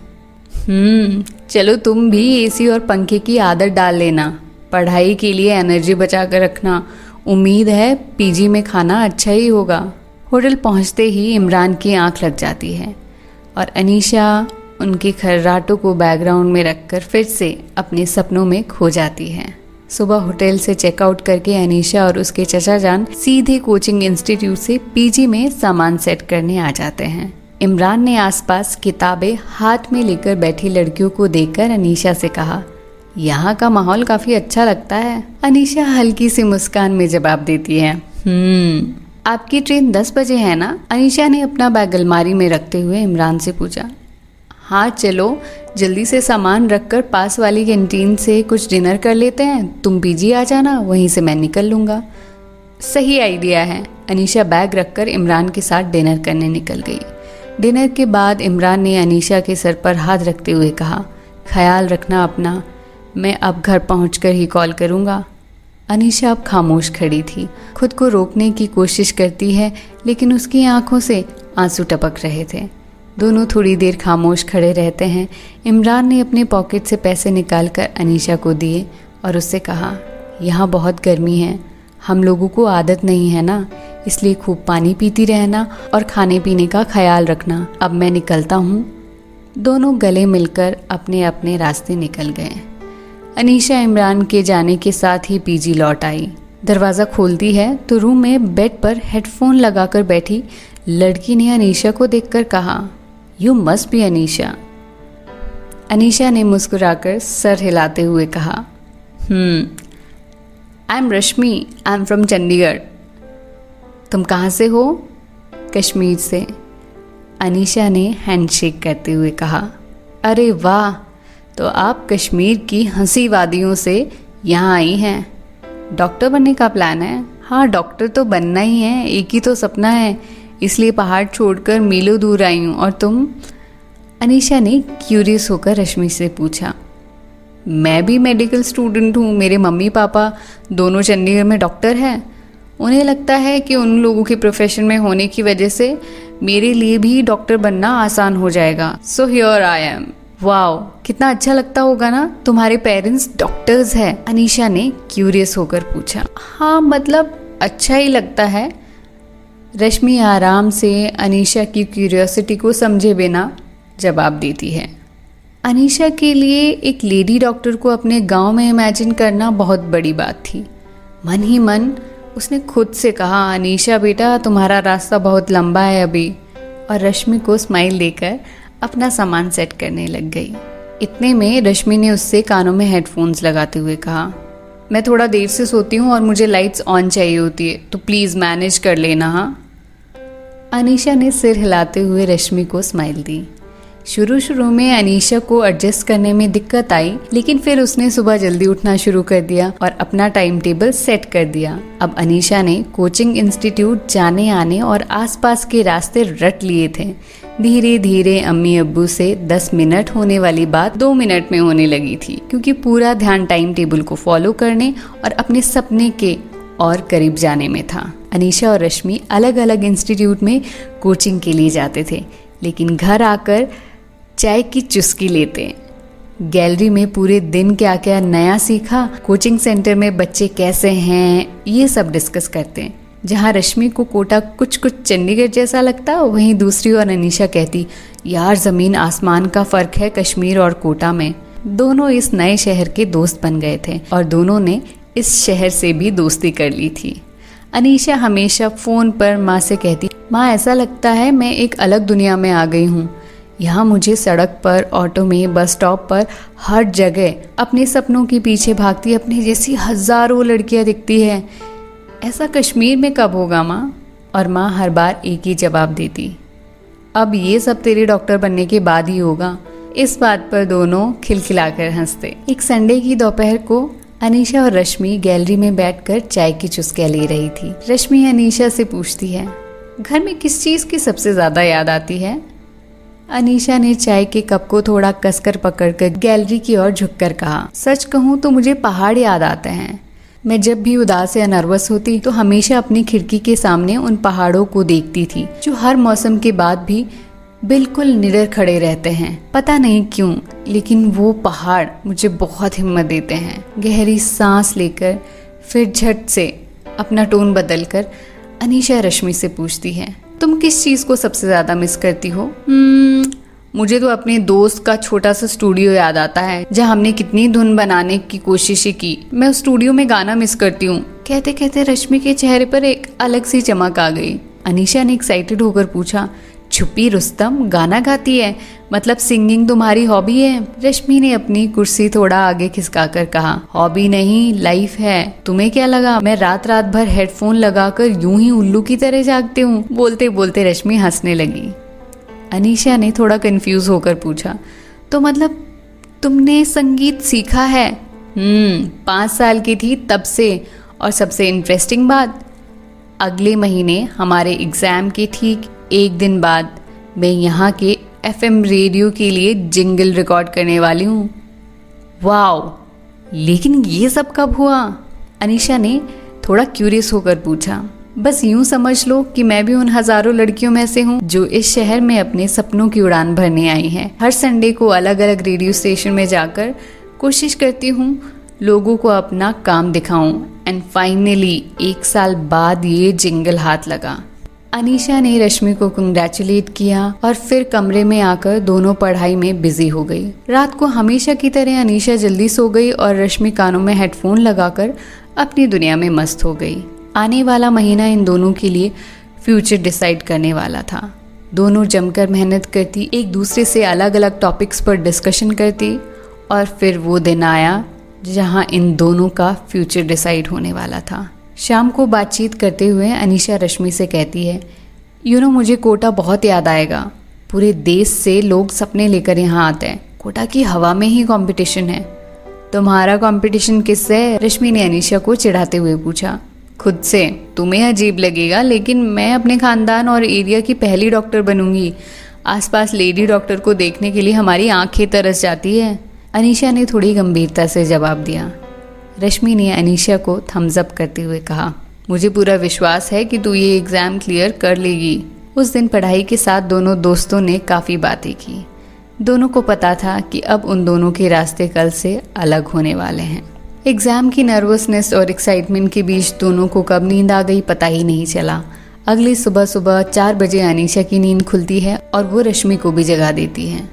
हम्म चलो तुम भी एसी और पंखे की आदत डाल लेना। पढ़ाई के लिए एनर्जी बचा कर रखना। उम्मीद है पीजी में खाना अच्छा ही होगा। होटल पहुँचते ही इमरान की आँख लग जाती है। और अनीशा उनके खर्राटों को बैकग्राउंड में रखकर फिर से अपने सपनों में खो जाती है। सुबह होटल से चेकआउट करके अनीशा और उसके चचा जान सीधे कोचिंग इंस्टीट्यूट से पीजी में सामान सेट करने आ जाते हैं। इमरान ने आसपास किताबें हाथ में लेकर बैठी लड़कियों को देखकर अनीशा से कहा, यहाँ का माहौल काफ़ी अच्छा लगता है। अनीशा हल्की सी मुस्कान में जवाब देती है हम्म आपकी ट्रेन दस बजे है ना? अनीशा ने अपना बैग अलमारी में रखते हुए इमरान से पूछा हाँ चलो, जल्दी से सामान रखकर पास वाली कैंटीन से कुछ डिनर कर लेते हैं। तुम पीजी आ जाना, वहीं से मैं निकल लूँगा। सही आइडिया है। अनीशा बैग रखकर इमरान के साथ डिनर करने निकल गई। डिनर के बाद इमरान ने अनीशा के सर पर हाथ रखते हुए कहा, ख्याल रखना अपना, मैं अब घर पहुँच ही कॉल करूँगा। अनीशा अब खामोश खड़ी थी। खुद को रोकने की कोशिश करती है, लेकिन उसकी आँखों से आँसू टपक रहे थे। दोनों थोड़ी देर खामोश खड़े रहते हैं। इमरान ने अपने पॉकेट से पैसे निकालकर अनीशा को दिए और उससे कहा, यहाँ बहुत गर्मी है हम लोगों को आदत नहीं है ना, इसलिए खूब पानी पीती रहना और खाने पीने का ख्याल रखना। अब मैं निकलता हूँ। दोनों गले मिलकर अपने अपने रास्ते निकल गए। अनीशा इमरान के जाने के साथ ही पीजी लौट आई। दरवाज़ा खोलती है तो रूम में बेड पर हेडफोन लगाकर बैठी लड़की ने अनीशा को देखकर कहा you must be Anisha. Anisha ने मुस्कुराकर सर हिलाते हुए कहा हम्म I am Rashmi I am from Chandigarh तुम कहाँ से हो? कश्मीर से। अनीशा ने हैंडशेक करते हुए कहा, अरे वाह तो आप कश्मीर की हँसी वादियों से यहाँ आई हैं। डॉक्टर बनने का प्लान है? हाँ डॉक्टर तो बनना ही है, एक ही तो सपना है। इसलिए पहाड़ छोड़कर मीलों दूर आई हूँ, और तुम? अनीशा ने क्यूरियस होकर रश्मि से पूछा मैं भी मेडिकल स्टूडेंट हूँ, मेरे मम्मी पापा दोनों चंडीगढ़ में डॉक्टर हैं। उन्हें लगता है कि उन लोगों के प्रोफेशन में होने की वजह से मेरे लिए भी डॉक्टर बनना आसान हो जाएगा। So here I am wow कितना अच्छा लगता होगा ना? तुम्हारे पेरेंट्स डॉक्टर्स हैं। अनीशा ने क्यूरियस होकर पूछा। हाँ मतलब अच्छा ही लगता है। रश्मि आराम से अनीशा की क्यूरियोसिटी को समझे बिना जवाब देती है। अनीशा के लिए एक लेडी डॉक्टर को अपने गाँव में इमेजिन करना बहुत बड़ी बात थी। मन ही मन उसने खुद से कहा, अनीशा बेटा, तुम्हारा रास्ता बहुत लंबा है अभी। और रश्मि को स्माइल देकर अपना सामान सेट करने लग गई। इतने में रश्मि ने उससे कानों में हेडफोन्स लगाते हुए कहा, मैं थोड़ा देर से सोती हूँ और मुझे लाइट्स ऑन चाहिए होती है तो प्लीज़ मैनेज कर लेना हाँ? अनीशा ने सिर हिलाते हुए रश्मि को स्माइल दी। शुरू शुरू में अनीशा को एडजस्ट करने में दिक्कत आई, लेकिन फिर उसने सुबह जल्दी उठना शुरू कर दिया और अपना टाइम टेबल सेट कर दिया। अब अनीशा ने कोचिंग इंस्टीट्यूट जाने आने और आसपास के रास्ते रट लिए थे। धीरे धीरे अम्मी अब्बू से 10 मिनट होने वाली बात दो मिनट में होने लगी थी, क्योंकि पूरा ध्यान टाइम टेबल को फॉलो करने और अपने सपने के और करीब जाने में था। अनीशा और रश्मि अलग अलग इंस्टीट्यूट में कोचिंग के लिए जाते थे, लेकिन घर आकर चाय की चुस्की लेते हैं। गैलरी में पूरे दिन क्या क्या नया सीखा, कोचिंग सेंटर में बच्चे कैसे हैं, ये सब डिस्कस करते हैं। जहाँ रश्मि को कोटा कुछ कुछ चंडीगढ़ जैसा लगता, वहीं दूसरी ओर अनिशा कहती, यार, ज़मीन आसमान का फ़र्क है कश्मीर और कोटा में। दोनों इस नए शहर के दोस्त बन गए थे और दोनों ने इस शहर से भी दोस्ती कर ली थी। अनीशा हमेशा फ़ोन पर माँ से कहती, माँ, ऐसा लगता है मैं एक अलग दुनिया में आ गई हूँ। यहाँ मुझे सड़क पर, ऑटो में, बस स्टॉप पर, हर जगह अपने सपनों के पीछे भागती, अपने जैसी हज़ारों लड़कियाँ दिखती है। ऐसा कश्मीर में कब होगा माँ? और माँ हर बार एक ही जवाब देती। अब ये सब तेरे डॉक्टर बनने के बाद ही होगा। इस बात पर दोनों खिलखिलाकर हँसते। एक संडे की दोपहर को अनीशा और रश्मि गैलरी में बैठकर चाय की चुस्कियाँ ले रही थी। रश्मि अनीशा से पूछती है, घर में किस चीज़ की सबसे ज़्यादा याद आती है? अनीशा ने चाय के कप को थोड़ा कसकर पकड़कर गैलरी की ओर झुककर कहा, सच कहूँ तो मुझे पहाड़ याद आते हैं। मैं जब भी उदास या नर्वस होती तो हमेशा अपनी खिड़की के सामने उन पहाड़ों को देखती थी, जो हर मौसम के बाद भी बिल्कुल निडर खड़े रहते हैं। पता नहीं क्यों, लेकिन वो पहाड़ मुझे बहुत हिम्मत देते हैं। गहरी सांस लेकर फिर झट से अपना टोन बदलकर अनीशा रश्मि से पूछती है तुम किस चीज़ को सबसे ज़्यादा मिस करती हो? Hmm, मुझे तो अपने दोस्त का छोटा सा स्टूडियो याद आता है जहाँ हमने कितनी धुन बनाने की कोशिश की। मैं उस स्टूडियो में गाना मिस करती हूँ। कहते कहते रश्मि के चेहरे पर एक अलग सी चमक आ गई। अनिशा ने एक्साइटेड होकर पूछा छुपी रुस्तम, गाना गाती है। मतलब सिंगिंग तुम्हारी हॉबी है। रश्मि ने अपनी कुर्सी थोड़ा आगे खिसका कर कहा, हॉबी नहीं, लाइफ है। तुम्हें क्या लगा? मैं रात रात भर हेडफोन लगाकर यूँ ही उल्लू की तरह जागती हूँ। बोलते बोलते रश्मि हंसने लगी। अनिशा ने थोड़ा कंफ्यूज होकर पूछा तो मतलब तुमने संगीत सीखा है? हम्म पाँच साल की थी तब से। और सबसे इंटरेस्टिंग बात, अगले महीने हमारे एग्ज़ाम के ठीक एक दिन बाद मैं यहाँ के एफएम रेडियो के लिए जिंगल रिकॉर्ड करने वाली हूँ। वाओ! लेकिन ये सब कब हुआ? अनीशा ने थोड़ा क्यूरियस होकर पूछा। बस यूँ समझ लो कि मैं भी उन हज़ारों लड़कियों में से हूँ जो इस शहर में अपने सपनों की उड़ान भरने आई हैं। हर संडे को अलग अलग रेडियो स्टेशन में जाकर कोशिश करती हूँ लोगों को अपना काम दिखाऊँ। एंड फाइनली एक साल बाद ये जिंगल हाथ लगा। अनीशा ने रश्मि को कंग्रेचुलेट किया और फिर कमरे में आकर दोनों पढ़ाई में बिज़ी हो गई। रात को हमेशा की तरह अनीशा जल्दी सो गई और रश्मि कानों में हेडफोन लगाकर अपनी दुनिया में मस्त हो गई। आने वाला महीना इन दोनों के लिए फ्यूचर डिसाइड करने वाला था। दोनों जमकर मेहनत करती, एक दूसरे से अलग अलग टॉपिक्स पर डिस्कशन करती और फिर वो दिन आया जहाँ इन दोनों का फ्यूचर डिसाइड होने वाला था। शाम को बातचीत करते हुए अनीशा रश्मि से कहती है यू नो मुझे कोटा बहुत याद आएगा। पूरे देश से लोग सपने लेकर यहाँ आते हैं। कोटा की हवा में ही कंपटीशन है। तुम्हारा कंपटीशन किससे? रश्मि ने अनीशा को चिढ़ाते हुए पूछा, खुद से। तुम्हें अजीब लगेगा, लेकिन मैं अपने खानदान और एरिया की पहली डॉक्टर बनूँगी। आसपास लेडी डॉक्टर को देखने के लिए हमारी आँखें तरस जाती है। अनिशा ने थोड़ी गंभीरता से जवाब दिया रश्मि ने अनिशा को थम्स अप करते हुए कहा, मुझे पूरा विश्वास है कि तू ये एग्ज़ाम क्लियर कर लेगी। उस दिन पढ़ाई के साथ दोनों दोस्तों ने काफ़ी बातें की। दोनों को पता था कि अब उन दोनों के रास्ते कल से अलग होने वाले हैं। एग्ज़ाम की नर्वसनेस और एक्साइटमेंट के बीच दोनों को कब नींद आ गई पता ही नहीं चला। अगली सुबह सुबह चार बजे अनिशा की नींद खुलती है और वो रश्मि को भी जगा देती है।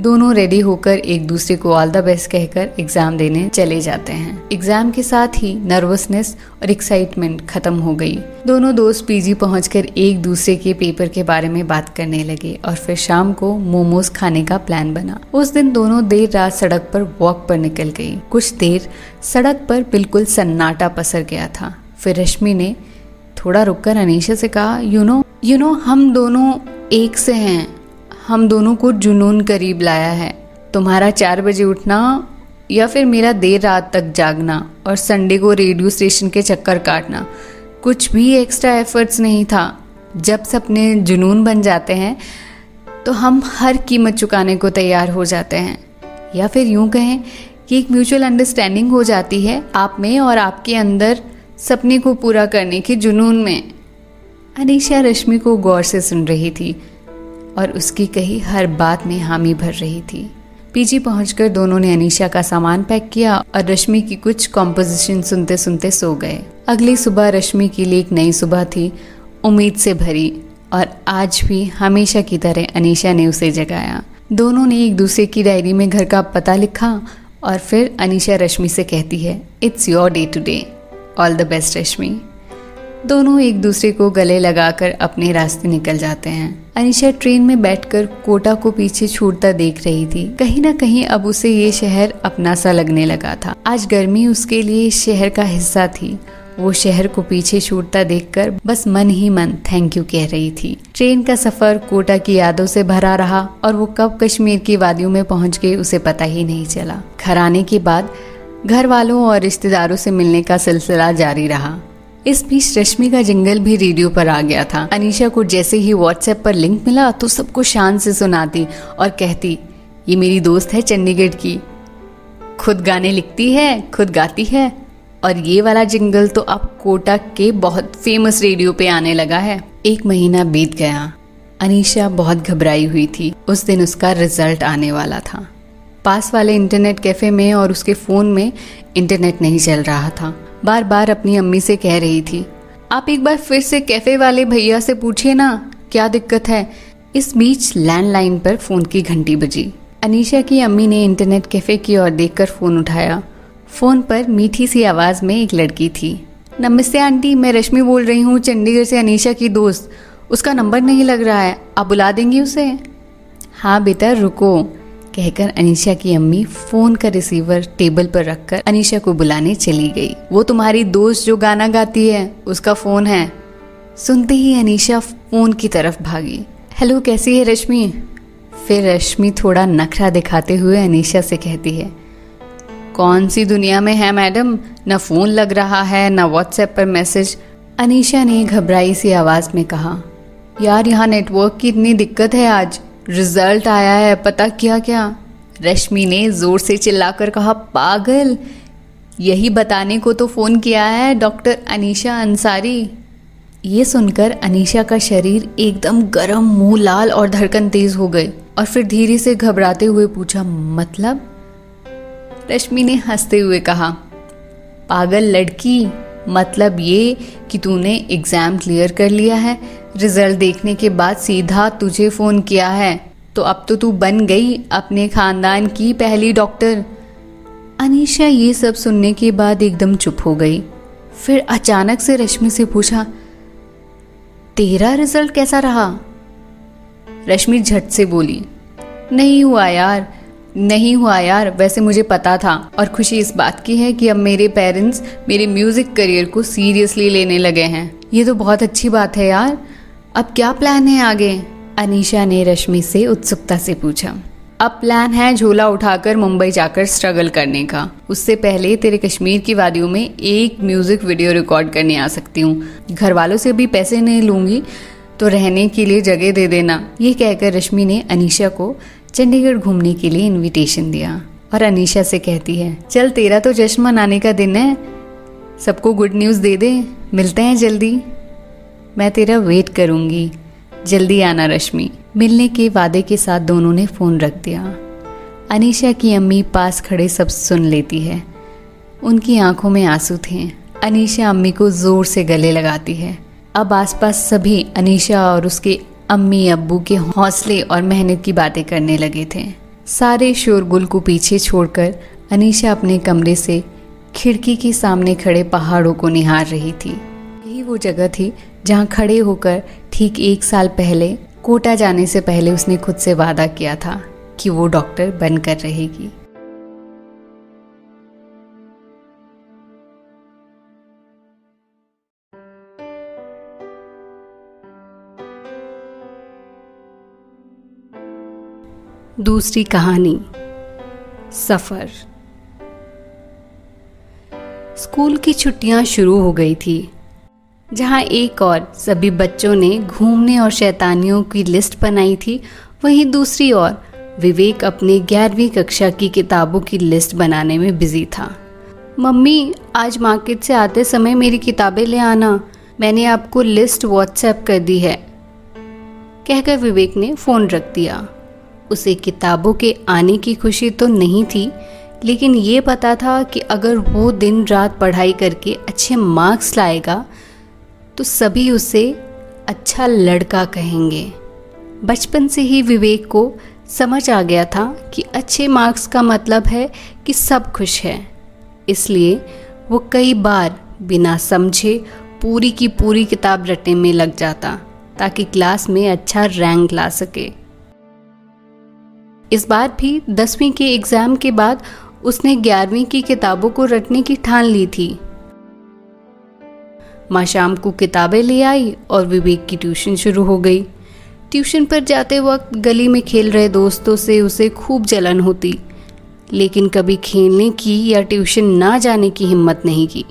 दोनों रेडी होकर एक दूसरे को ऑल द बेस्ट कहकर एग्ज़ाम देने चले जाते हैं। एग्ज़ाम के साथ ही नर्वसनेस और एक्साइटमेंट खत्म हो गई। दोनों दोस्त पीजी पहुंचकर एक दूसरे के पेपर के बारे में बात करने लगे और फिर शाम को मोमोज खाने का प्लान बना। उस दिन दोनों देर रात सड़क पर वॉक पर निकल गई कुछ देर सड़क पर बिल्कुल सन्नाटा पसर गया था। फिर रश्मि ने, थोड़ा रुककर अनीशा से कहा यू नो यू नो हम दोनों एक से हैं। हम दोनों को जुनून करीब लाया है। तुम्हारा चार बजे उठना या फिर मेरा देर रात तक जागना और संडे को रेडियो स्टेशन के चक्कर काटना, कुछ भी एक्स्ट्रा एफर्ट्स नहीं था। जब सपने जुनून बन जाते हैं तो हम हर कीमत चुकाने को तैयार हो जाते हैं। या फिर यूँ कहें कि एक म्यूचुअल अंडरस्टैंडिंग हो जाती है आप में और आपके अंदर सपने को पूरा करने के जुनून में। अनीशा रश्मि को गौर से सुन रही थी। और उसकी कही, हर बात में हामी भर रही थी। पीजी पहुंचकर दोनों ने अनीशा का सामान पैक किया और रश्मि की कुछ कॉम्पोजिशन सुनते सुनते सो गए। अगली सुबह रश्मि के लिए एक नई सुबह थी, उम्मीद से भरी, और आज भी हमेशा की तरह अनीशा ने उसे जगाया। दोनों ने एक दूसरे की डायरी में घर का पता लिखा और फिर अनीशा रश्मि से कहती है it's your day today all the best Rashmi. दोनों एक दूसरे को गले लगाकर अपने रास्ते निकल जाते हैं। अनिशा ट्रेन में बैठकर कोटा को पीछे छूटता देख रही थी। कहीं ना कहीं अब उसे ये शहर अपना सा लगने लगा था। आज गर्मी उसके लिए शहर का हिस्सा थी। वो शहर को पीछे छूटता देखकर बस मन ही मन थैंक यू कह रही थी। ट्रेन का सफ़र कोटा की यादों से भरा रहा और वो कब कश्मीर की वादियों में पहुँच गई उसे पता ही नहीं चला। घर आने के बाद घर वालों और रिश्तेदारों से मिलने का सिलसिला जारी रहा। इस बीच रश्मि का जिंगल भी रेडियो पर आ गया था। अनीशा को जैसे ही व्हाट्सएप पर लिंक मिला तो सबको शान से सुनाती और कहती, ये मेरी दोस्त है चंडीगढ़ की। खुद गाने लिखती है, खुद गाती है। और ये वाला जिंगल तो अब कोटा के बहुत फ़ेमस रेडियो पे आने लगा है। एक महीना बीत गया। अनीशा बहुत घबराई हुई थी। उस दिन उसका रिज़ल्ट आने वाला था। पास वाले इंटरनेट कैफ़े में और उसके फ़ोन में इंटरनेट नहीं चल रहा था। बार बार अपनी अम्मी से कह रही थी, आप एक बार फिर से कैफ़े वाले भैया से पूछिए ना, क्या दिक्कत है? इस बीच लैंडलाइन पर फ़ोन की घंटी बजी। अनीशा की अम्मी ने इंटरनेट कैफ़े की ओर देखकर फ़ोन उठाया। फ़ोन पर मीठी सी आवाज़ में एक लड़की थी। नमस्ते आंटी, मैं रश्मि बोल रही हूँ, चंडीगढ़ से अनीशा की दोस्त। उसका नंबर नहीं लग रहा है, आप बुला देंगी उसे? हाँ बेटा, रुको। कहकर अनीशा की अम्मी फ़ोन का रिसीवर टेबल पर रखकर अनिशा को बुलाने चली गई। वो तुम्हारी दोस्त जो गाना गाती है, उसका फ़ोन है। सुनते ही अनिशा फ़ोन की तरफ़ भागी। हेलो, कैसी है रश्मि? फिर रश्मि थोड़ा नखरा दिखाते हुए अनिशा से कहती है, कौन सी दुनिया में है मैडम? न फ़ोन लग रहा है, न व्हाट्सएप पर मैसेज। अनिशा ने घबराई सी आवाज़ में कहा, यार, यहाँ नेटवर्क की इतनी दिक्कत है आज। रिज़ल्ट आया है, पता क्या क्या? रश्मि ने ज़ोर से चिल्लाकर कहा, पागल, यही बताने को तो फ़ोन किया है डॉक्टर अनीशा अंसारी। ये सुनकर अनीशा का शरीर एकदम गर्म, मुँह लाल और धड़कन तेज हो गए और फिर धीरे से घबराते हुए पूछा मतलब? रश्मि ने हँसते हुए कहा, पागल लड़की मतलब ये कि तूने एग्ज़ाम क्लियर कर लिया है रिज़ल्ट देखने के बाद सीधा तुझे फ़ोन किया है। तो अब तो तू बन गई अपने खानदान की पहली डॉक्टर अनीशा ये सब सुनने के बाद एकदम चुप हो गई। फिर अचानक से रश्मि से पूछा, तेरा रिज़ल्ट कैसा रहा? रश्मि झट से बोली, नहीं हुआ यार नहीं हुआ यार, वैसे मुझे पता था। और खुशी इस बात की है कि अब मेरे पेरेंट्स मेरे म्यूज़िक करियर को सीरियसली लेने लगे हैं। ये तो बहुत अच्छी बात है यार। अब क्या प्लान है आगे? अनीशा ने रश्मि से उत्सुकता से पूछा। अब प्लान है झोला उठाकर मुंबई जाकर स्ट्रगल करने का। उससे पहले तेरे कश्मीर की वादियों में एक म्यूज़िक वीडियो रिकॉर्ड करने आ सकती हूँ। घर वालों से भी पैसे नहीं लूँगी तो रहने के लिए जगह दे देना। ये कहकर रश्मि ने अनीशा को चंडीगढ़ घूमने के लिए इनविटेशन दिया और अनीशा से कहती है, चल, तेरा तो जश्न मनाने का दिन है। सबको गुड न्यूज़ दे दे। मिलते हैं जल्दी। मैं तेरा वेट करूँगी। जल्दी आना रश्मि। मिलने के वादे के साथ दोनों ने फ़ोन रख दिया। अनीशा की अम्मी पास खड़े सब सुन लेती है। उनकी आँखों में आँसू थे। अनीशा अम्मी को ज़ोर से गले लगाती है। अब आसपास सभी अनीशा और उसके अम्मी अब्बू के हौसले और मेहनत की बातें करने लगे थे। सारे शोरगुल को पीछे छोड़कर अनीशा अपने कमरे से खिड़की के सामने खड़े पहाड़ों को निहार रही थी। यही वो जगह थी जहाँ खड़े होकर ठीक एक साल पहले, कोटा जाने से पहले उसने खुद से वादा किया था कि वो डॉक्टर बनकर रहेगी। दूसरी कहानी, सफ़र। स्कूल की छुट्टियाँ शुरू हो गई थी, जहाँ एक और, सभी बच्चों ने घूमने और शैतानियों की लिस्ट बनाई थी। वहीं दूसरी ओर विवेक अपने ग्यारहवीं कक्षा की किताबों की लिस्ट बनाने में बिज़ी था। मम्मी, आज मार्केट से आते समय मेरी किताबें ले आना। मैंने आपको लिस्ट व्हाट्सएप कर दी है। कहकर विवेक ने फ़ोन रख दिया। उसे किताबों के आने की खुशी तो नहीं थी, लेकिन ये पता था कि अगर वो दिन रात पढ़ाई करके अच्छे मार्क्स लाएगा तो सभी उसे अच्छा लड़का कहेंगे। बचपन से ही विवेक को समझ आ गया था कि अच्छे मार्क्स का मतलब है कि सब खुश है। इसलिए वो कई बार बिना समझे पूरी की पूरी किताब रटने में लग जाता, ताकि क्लास में अच्छा रैंक ला सके। इस बार भी दसवीं के एग्ज़ाम के बाद उसने ग्यारहवीं की किताबों को रटने की ठान ली थी। माँ शाम को किताबें ले आई और विवेक की ट्यूशन शुरू हो गई। ट्यूशन पर जाते वक्त गली में खेल रहे दोस्तों से उसे खूब जलन होती, लेकिन कभी खेलने की या ट्यूशन ना जाने की हिम्मत नहीं की।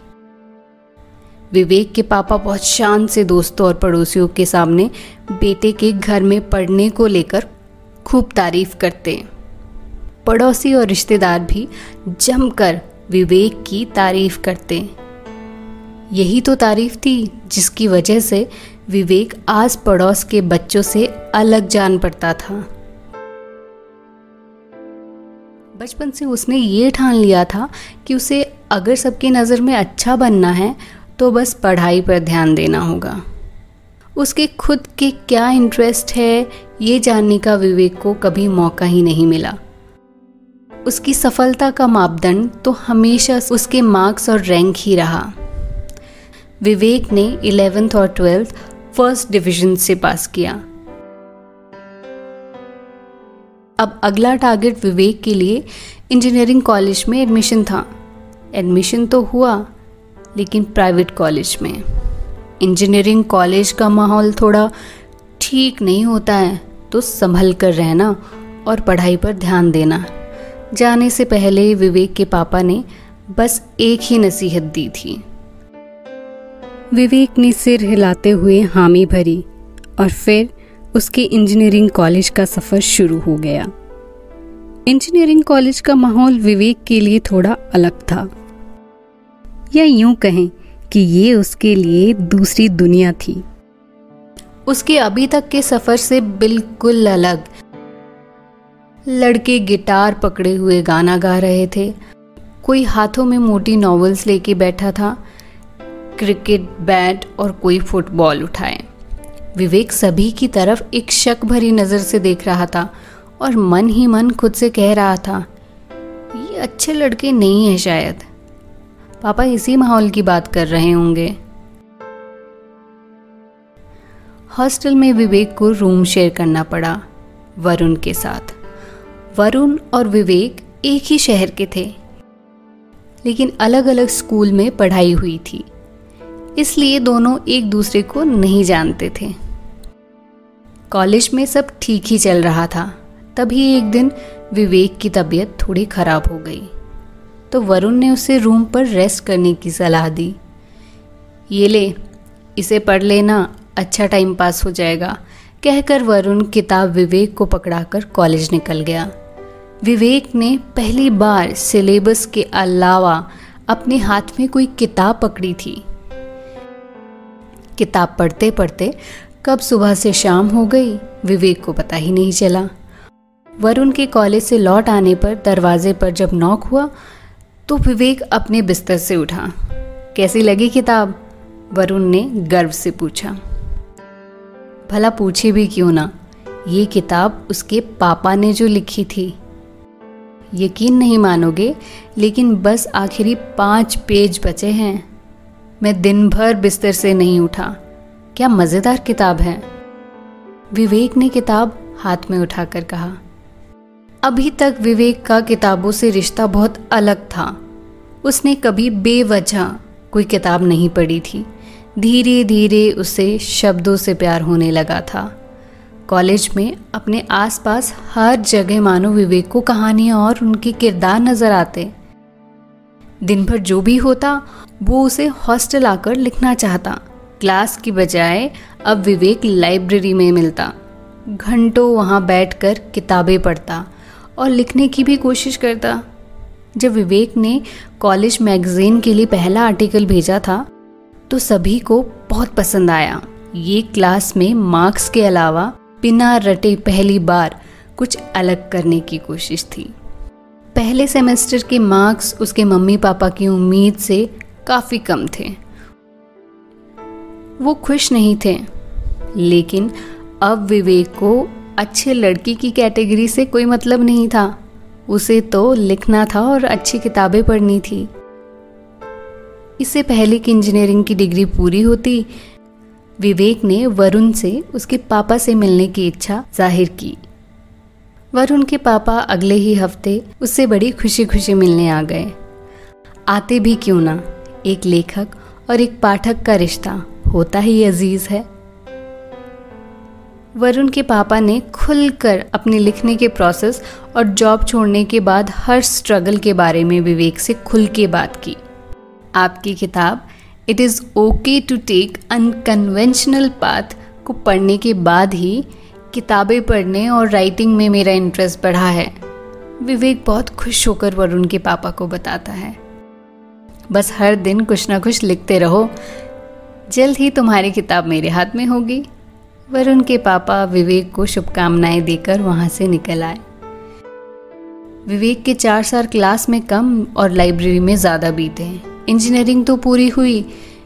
विवेक के पापा बहुत शान से दोस्तों और पड़ोसियों के सामने बेटे के घर में पढ़ने को लेकर खूब तारीफ़ करते। पड़ोसी और रिश्तेदार भी जमकर विवेक की तारीफ़ करते। यही तो तारीफ़ थी, जिसकी वजह से विवेक आस पड़ोस के बच्चों से अलग जान पड़ता था। बचपन से उसने ये ठान लिया था कि उसे अगर सबकी नज़र में अच्छा बनना है तो बस पढ़ाई पर ध्यान देना होगा। उसके खुद के क्या इंटरेस्ट है, ये जानने का विवेक को कभी मौका ही नहीं मिला। उसकी सफलता का मापदंड तो हमेशा उसके मार्क्स और रैंक ही रहा। विवेक ने इलेवेंथ और ट्वेल्थ फ़र्स्ट डिवीज़न से पास किया। अब अगला टारगेट विवेक के लिए इंजीनियरिंग कॉलेज में एडमिशन था। एडमिशन तो हुआ, लेकिन प्राइवेट कॉलेज में। इंजीनियरिंग कॉलेज का माहौल थोड़ा ठीक नहीं होता है तो संभल कर रहना और पढ़ाई पर ध्यान देना। जाने से पहले विवेक के पापा ने बस एक ही नसीहत दी थी। विवेक ने सिर हिलाते हुए हामी भरी और फिर उसके इंजीनियरिंग कॉलेज का सफ़र शुरू हो गया। इंजीनियरिंग कॉलेज का माहौल विवेक के लिए थोड़ा अलग था। या यूँ कहें कि ये उसके लिए दूसरी दुनिया थी। उसके अभी तक के सफ़र से बिल्कुल अलग। लड़के गिटार पकड़े हुए गाना गा रहे थे। कोई हाथों में मोटी नॉवेल्स लेके बैठा था। क्रिकेट, बैट और कोई फुटबॉल उठाए। विवेक सभी की तरफ़ एक शक भरी नज़र से देख रहा था और मन ही मन खुद से कह रहा था, ये अच्छे लड़के नहीं हैं शायद। पापा इसी माहौल की बात कर रहे होंगे। हॉस्टल में विवेक को रूम शेयर करना पड़ा, वरुण के साथ। वरुण और विवेक एक ही शहर के थे, लेकिन अलग अलग स्कूल में पढ़ाई हुई थी, इसलिए दोनों एक दूसरे को नहीं जानते थे। कॉलेज में सब ठीक ही चल रहा था, तभी एक दिन विवेक की तबीयत थोड़ी खराब हो गई। तो वरुण ने उसे रूम पर रेस्ट करने की सलाह दी। ये ले, इसे पढ़ लेना अच्छा टाइम पास हो जाएगा, कहकर वरुण किताब विवेक को पकड़ाकर कॉलेज निकल गया। विवेक ने पहली बार सिलेबस के अलावा अपने हाथ में कोई किताब पकड़ी थी। किताब पढ़ते पढ़ते कब सुबह से शाम हो गई, विवेक को पता ही नहीं चला। वरुण के कॉलेज से लौट आने पर दरवाजे पर जब नॉक हुआ तो विवेक अपने बिस्तर से उठा। कैसी लगी किताब? वरुण ने गर्व से पूछा। भला पूछे भी क्यों ना? ये किताब उसके पापा ने जो लिखी थी। यकीन नहीं मानोगे, लेकिन बस आखिरी पाँच पेज बचे हैं। मैं दिन भर बिस्तर से नहीं उठा। क्या मज़ेदार किताब है। विवेक ने किताब हाथ में उठाकर कहा। अभी तक विवेक का किताबों से रिश्ता बहुत अलग था। उसने कभी बेवजह कोई किताब नहीं पढ़ी थी। धीरे धीरे उसे शब्दों से प्यार होने लगा था। कॉलेज में अपने आसपास हर जगह मानो विवेक को कहानियाँ और उनके किरदार नज़र आते। दिन भर जो भी होता, वो उसे हॉस्टल आकर लिखना चाहता। क्लास की बजाय अब विवेक लाइब्रेरी में मिलता। घंटों वहाँ बैठकर किताबें पढ़ता। और लिखने की भी कोशिश करता। जब विवेक ने कॉलेज मैगजीन के लिए पहला आर्टिकल भेजा था तो सभी को बहुत पसंद आया। ये क्लास में मार्क्स के अलावा बिना रटे पहली बार कुछ अलग करने की कोशिश थी। पहले सेमेस्टर के मार्क्स उसके मम्मी पापा की उम्मीद से काफ़ी कम थे। वो खुश नहीं थे, लेकिन अब विवेक को अच्छे लड़की की कैटेगरी से कोई मतलब नहीं था। उसे तो लिखना था और अच्छी किताबें पढ़नी थी। इससे पहले कि इंजीनियरिंग की डिग्री पूरी होती, विवेक ने वरुण से उसके पापा से मिलने की इच्छा ज़ाहिर की। वरुण के पापा अगले ही हफ़्ते उससे बड़ी खुशी खुशी मिलने आ गए। आते भी क्यों ना? एक लेखक और एक पाठक का रिश्ता होता ही अज़ीज़ है। वरुण के पापा ने खुलकर अपने लिखने के प्रोसेस और जॉब छोड़ने के बाद हर स्ट्रगल के बारे में विवेक से खुल के बात की। आपकी किताब it is okay to take unconventional path को पढ़ने के बाद ही किताबें पढ़ने और राइटिंग में मेरा इंटरेस्ट बढ़ा है। विवेक बहुत खुश होकर वरुण के पापा को बताता है। बस हर दिन कुछ ना कुछ लिखते रहो। जल्द ही तुम्हारी किताब मेरे हाथ में होगी। वरुण के पापा विवेक को शुभकामनाएँ देकर वहाँ से निकल आए। विवेक के चार साल क्लास में कम और लाइब्रेरी में ज़्यादा बीते हैं। इंजीनियरिंग तो पूरी हुई,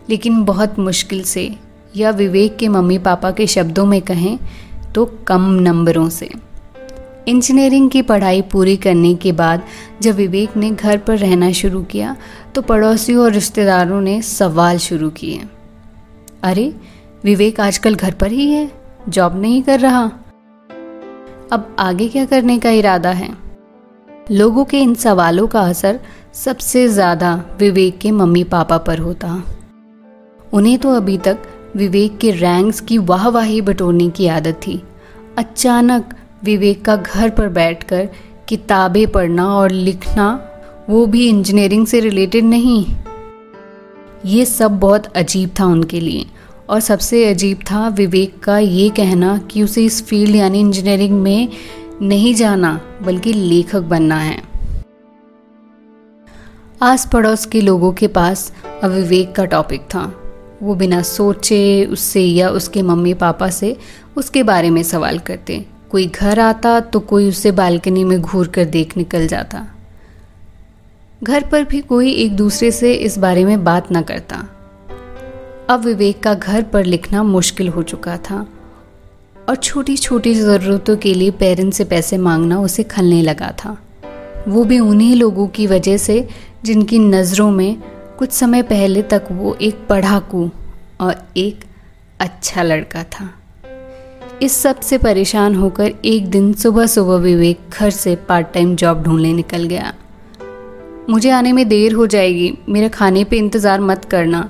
लेकिन बहुत मुश्किल से। या विवेक के मम्मी पापा के शब्दों में कहें तो कम नंबरों से। इंजीनियरिंग की पढ़ाई पूरी करने के बाद जब विवेक ने घर पर रहना शुरू किया तो पड़ोसियों और रिश्तेदारों ने सवाल शुरू किए। अरे विवेक आजकल घर पर ही है जॉब नहीं कर रहा। अब आगे क्या करने का इरादा है? लोगों के इन सवालों का असर सबसे ज़्यादा विवेक के मम्मी पापा पर होता। उन्हें तो अभी तक विवेक के रैंक्स की वाहवाही बटोरने की आदत थी। अचानक विवेक का घर पर बैठकर किताबें पढ़ना और लिखना, वो भी इंजीनियरिंग से रिलेटेड नहीं। ये सब बहुत अजीब था उनके लिए। और सबसे अजीब था विवेक का ये कहना कि उसे इस फ़ील्ड यानी इंजीनियरिंग में नहीं जाना, बल्कि लेखक बनना है। आस पड़ोस के लोगों के पास अब विवेक का टॉपिक था। वो बिना सोचे उससे या उसके मम्मी पापा से उसके बारे में सवाल करते। कोई घर आता तो कोई उसे बालकनी में घूर कर देख निकल जाता। घर पर भी कोई एक दूसरे से इस बारे में बात ना करता। अब विवेक का घर पर लिखना मुश्किल हो चुका था और छोटी छोटी ज़रूरतों के लिए पेरेंट्स से पैसे मांगना उसे खलने लगा था। वो भी उन्हीं लोगों की वजह से जिनकी नज़रों में कुछ समय पहले तक वो एक पढ़ाकू और एक अच्छा लड़का था। इस सबसे परेशान होकर एक दिन सुबह सुबह विवेक घर से पार्ट टाइम जॉब ढूँढने निकल गया। मुझे आने में देर हो जाएगी, मेरे खाने पे इंतज़ार मत करना।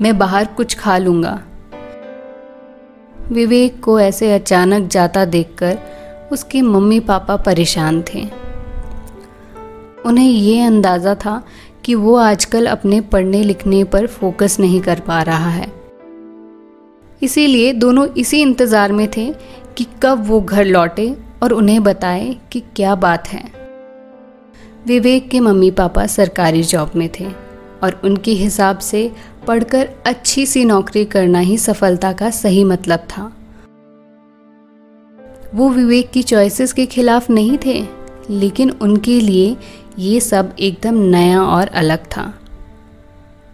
मैं बाहर कुछ खा लूँगा। विवेक को ऐसे अचानक जाता देखकर उसके मम्मी पापा परेशान थे। उन्हें ये अंदाज़ा था कि वो आजकल अपने पढ़ने लिखने पर फोकस नहीं कर पा रहा है। इसीलिए दोनों इसी इंतज़ार में थे कि कब वो घर लौटे और उन्हें बताए कि क्या बात है। विवेक के मम्मी पापा सरकारी जॉब में थे और उनके हिसाब से पढ़कर अच्छी सी नौकरी करना ही सफलता का सही मतलब था। वो विवेक की चॉइसेस के खिलाफ नहीं थे, लेकिन उनके लिए ये सब एकदम नया और अलग था।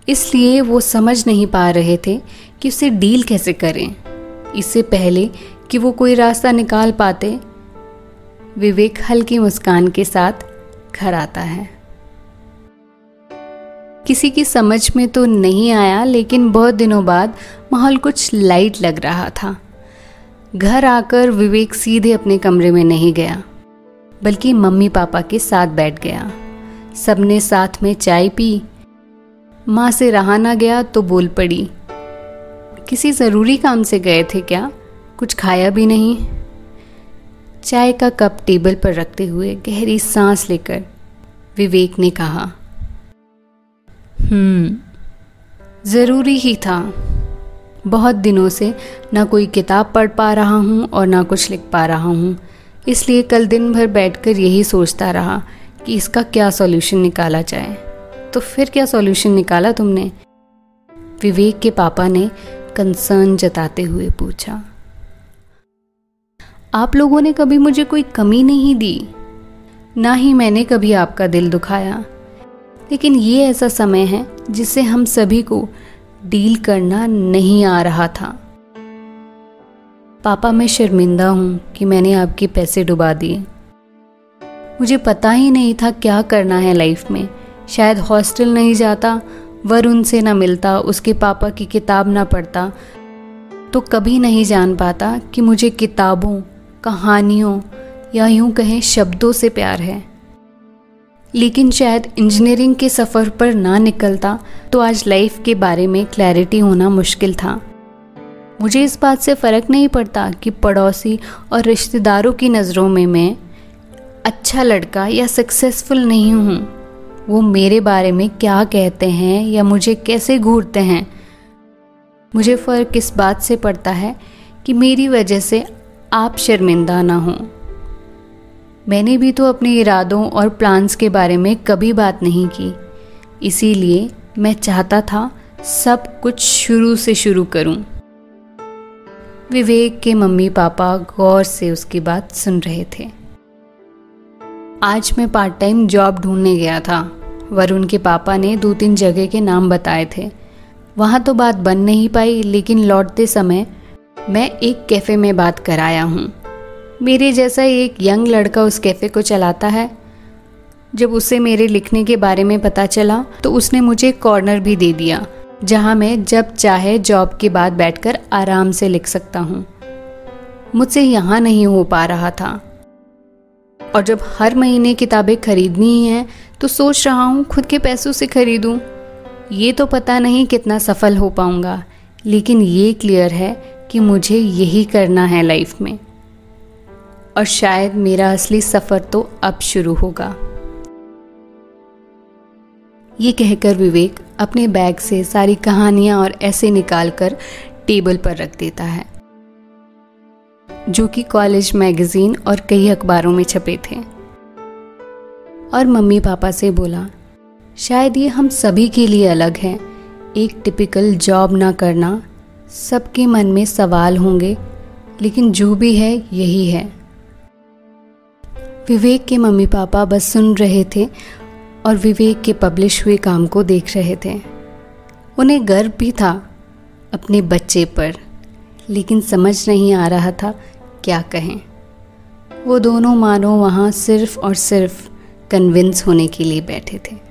इसलिए वो समझ नहीं पा रहे थे कि उसे डील कैसे करें। इससे पहले कि वो कोई रास्ता निकाल पाते, विवेक हल्की मुस्कान के साथ घर आता है। किसी की समझ में तो नहीं आया, लेकिन बहुत दिनों बाद माहौल कुछ लाइट लग रहा था। घर आकर विवेक सीधे अपने कमरे में नहीं गया, बल्कि मम्मी पापा के साथ बैठ गया। सबने साथ में चाय पी। माँ से रहा ना गया तो बोल पड़ी, किसी ज़रूरी काम से गए थे क्या? कुछ खाया भी नहीं? चाय का कप टेबल पर रखते हुए गहरी सांस लेकर विवेक ने कहा ज़रूरी ही था। बहुत दिनों से ना कोई किताब पढ़ पा रहा हूँ और ना कुछ लिख पा रहा हूँ। इसलिए कल दिन भर बैठकर यही सोचता रहा कि इसका क्या सॉल्यूशन निकाला जाए। तो फिर क्या सॉल्यूशन निकाला तुमने? विवेक के पापा ने कंसर्न जताते हुए पूछा। आप लोगों ने कभी मुझे कोई कमी नहीं दी? ना ही मैंने कभी आपका दिल दुखाया। लेकिन ये ऐसा समय है जिससे हम सभी को डील करना नहीं आ रहा था। पापा, मैं शर्मिंदा हूँ कि मैंने आपके पैसे डुबा दिए। मुझे पता ही नहीं था क्या करना है लाइफ में। शायद हॉस्टल नहीं जाता वरुण से ना मिलता, उसके पापा की किताब ना पढ़ता तो कभी नहीं जान पाता कि मुझे किताबों, कहानियों या यूँ कहें शब्दों से प्यार है। लेकिन शायद इंजीनियरिंग के सफ़र पर ना निकलता तो आज लाइफ के बारे में क्लैरिटी होना मुश्किल था। मुझे इस बात से फ़र्क नहीं पड़ता कि पड़ोसी और रिश्तेदारों की नज़रों में मैं अच्छा लड़का या सक्सेसफुल नहीं हूँ। वो मेरे बारे में क्या कहते हैं या मुझे कैसे घूरते हैं? मुझे फ़र्क इस बात से पड़ता है कि मेरी वजह से आप शर्मिंदा ना हों। मैंने भी तो अपने इरादों और प्लान्स के बारे में कभी बात नहीं की। इसीलिए मैं चाहता था सब कुछ शुरू से शुरू करूँ। विवेक के मम्मी पापा गौर से उसकी बात सुन रहे थे। आज मैं पार्ट टाइम जॉब ढूँढने गया था। वरुण के पापा ने दो तीन जगह के नाम बताए थे। वहाँ तो बात बन नहीं पाई, लेकिन लौटते समय मैं एक कैफ़े में बात कराया हूँ। मेरे जैसा एक यंग लड़का उस कैफ़े को चलाता है। जब उसे मेरे लिखने के बारे में पता चला तो उसने मुझे कॉर्नर भी दे दिया, जहाँ मैं जब चाहे जॉब के बाद बैठकर आराम से लिख सकता हूँ। मुझसे यहाँ नहीं हो पा रहा था। और जब हर महीने किताबें खरीदनी ही हैं तो सोच रहा हूँ, खुद के पैसों से खरीदूँ। ये तो पता नहीं कितना सफल हो पाऊँगा, लेकिन ये क्लियर है कि मुझे यही करना है लाइफ में। और शायद मेरा असली सफ़र तो अब शुरू होगा। ये कहकर विवेक अपने बैग से सारी कहानियाँ और ऐसे निकाल कर टेबल पर रख देता है, जो कि कॉलेज मैगजीन और कई अखबारों में छपे थे। और मम्मी पापा से बोला, शायद ये हम सभी के लिए अलग है। एक टिपिकल जॉब ना करना, सबके मन में सवाल होंगे, लेकिन जो भी है, यही है। विवेक के मम्मी पापा बस सुन रहे थे और विवेक के पब्लिश हुए काम को देख रहे थे। उन्हें गर्व भी था अपने बच्चे पर, लेकिन समझ नहीं आ रहा था क्या कहें। वो दोनों मानो वहाँ सिर्फ़ और सिर्फ़ कन्विंस होने के लिए बैठे थे।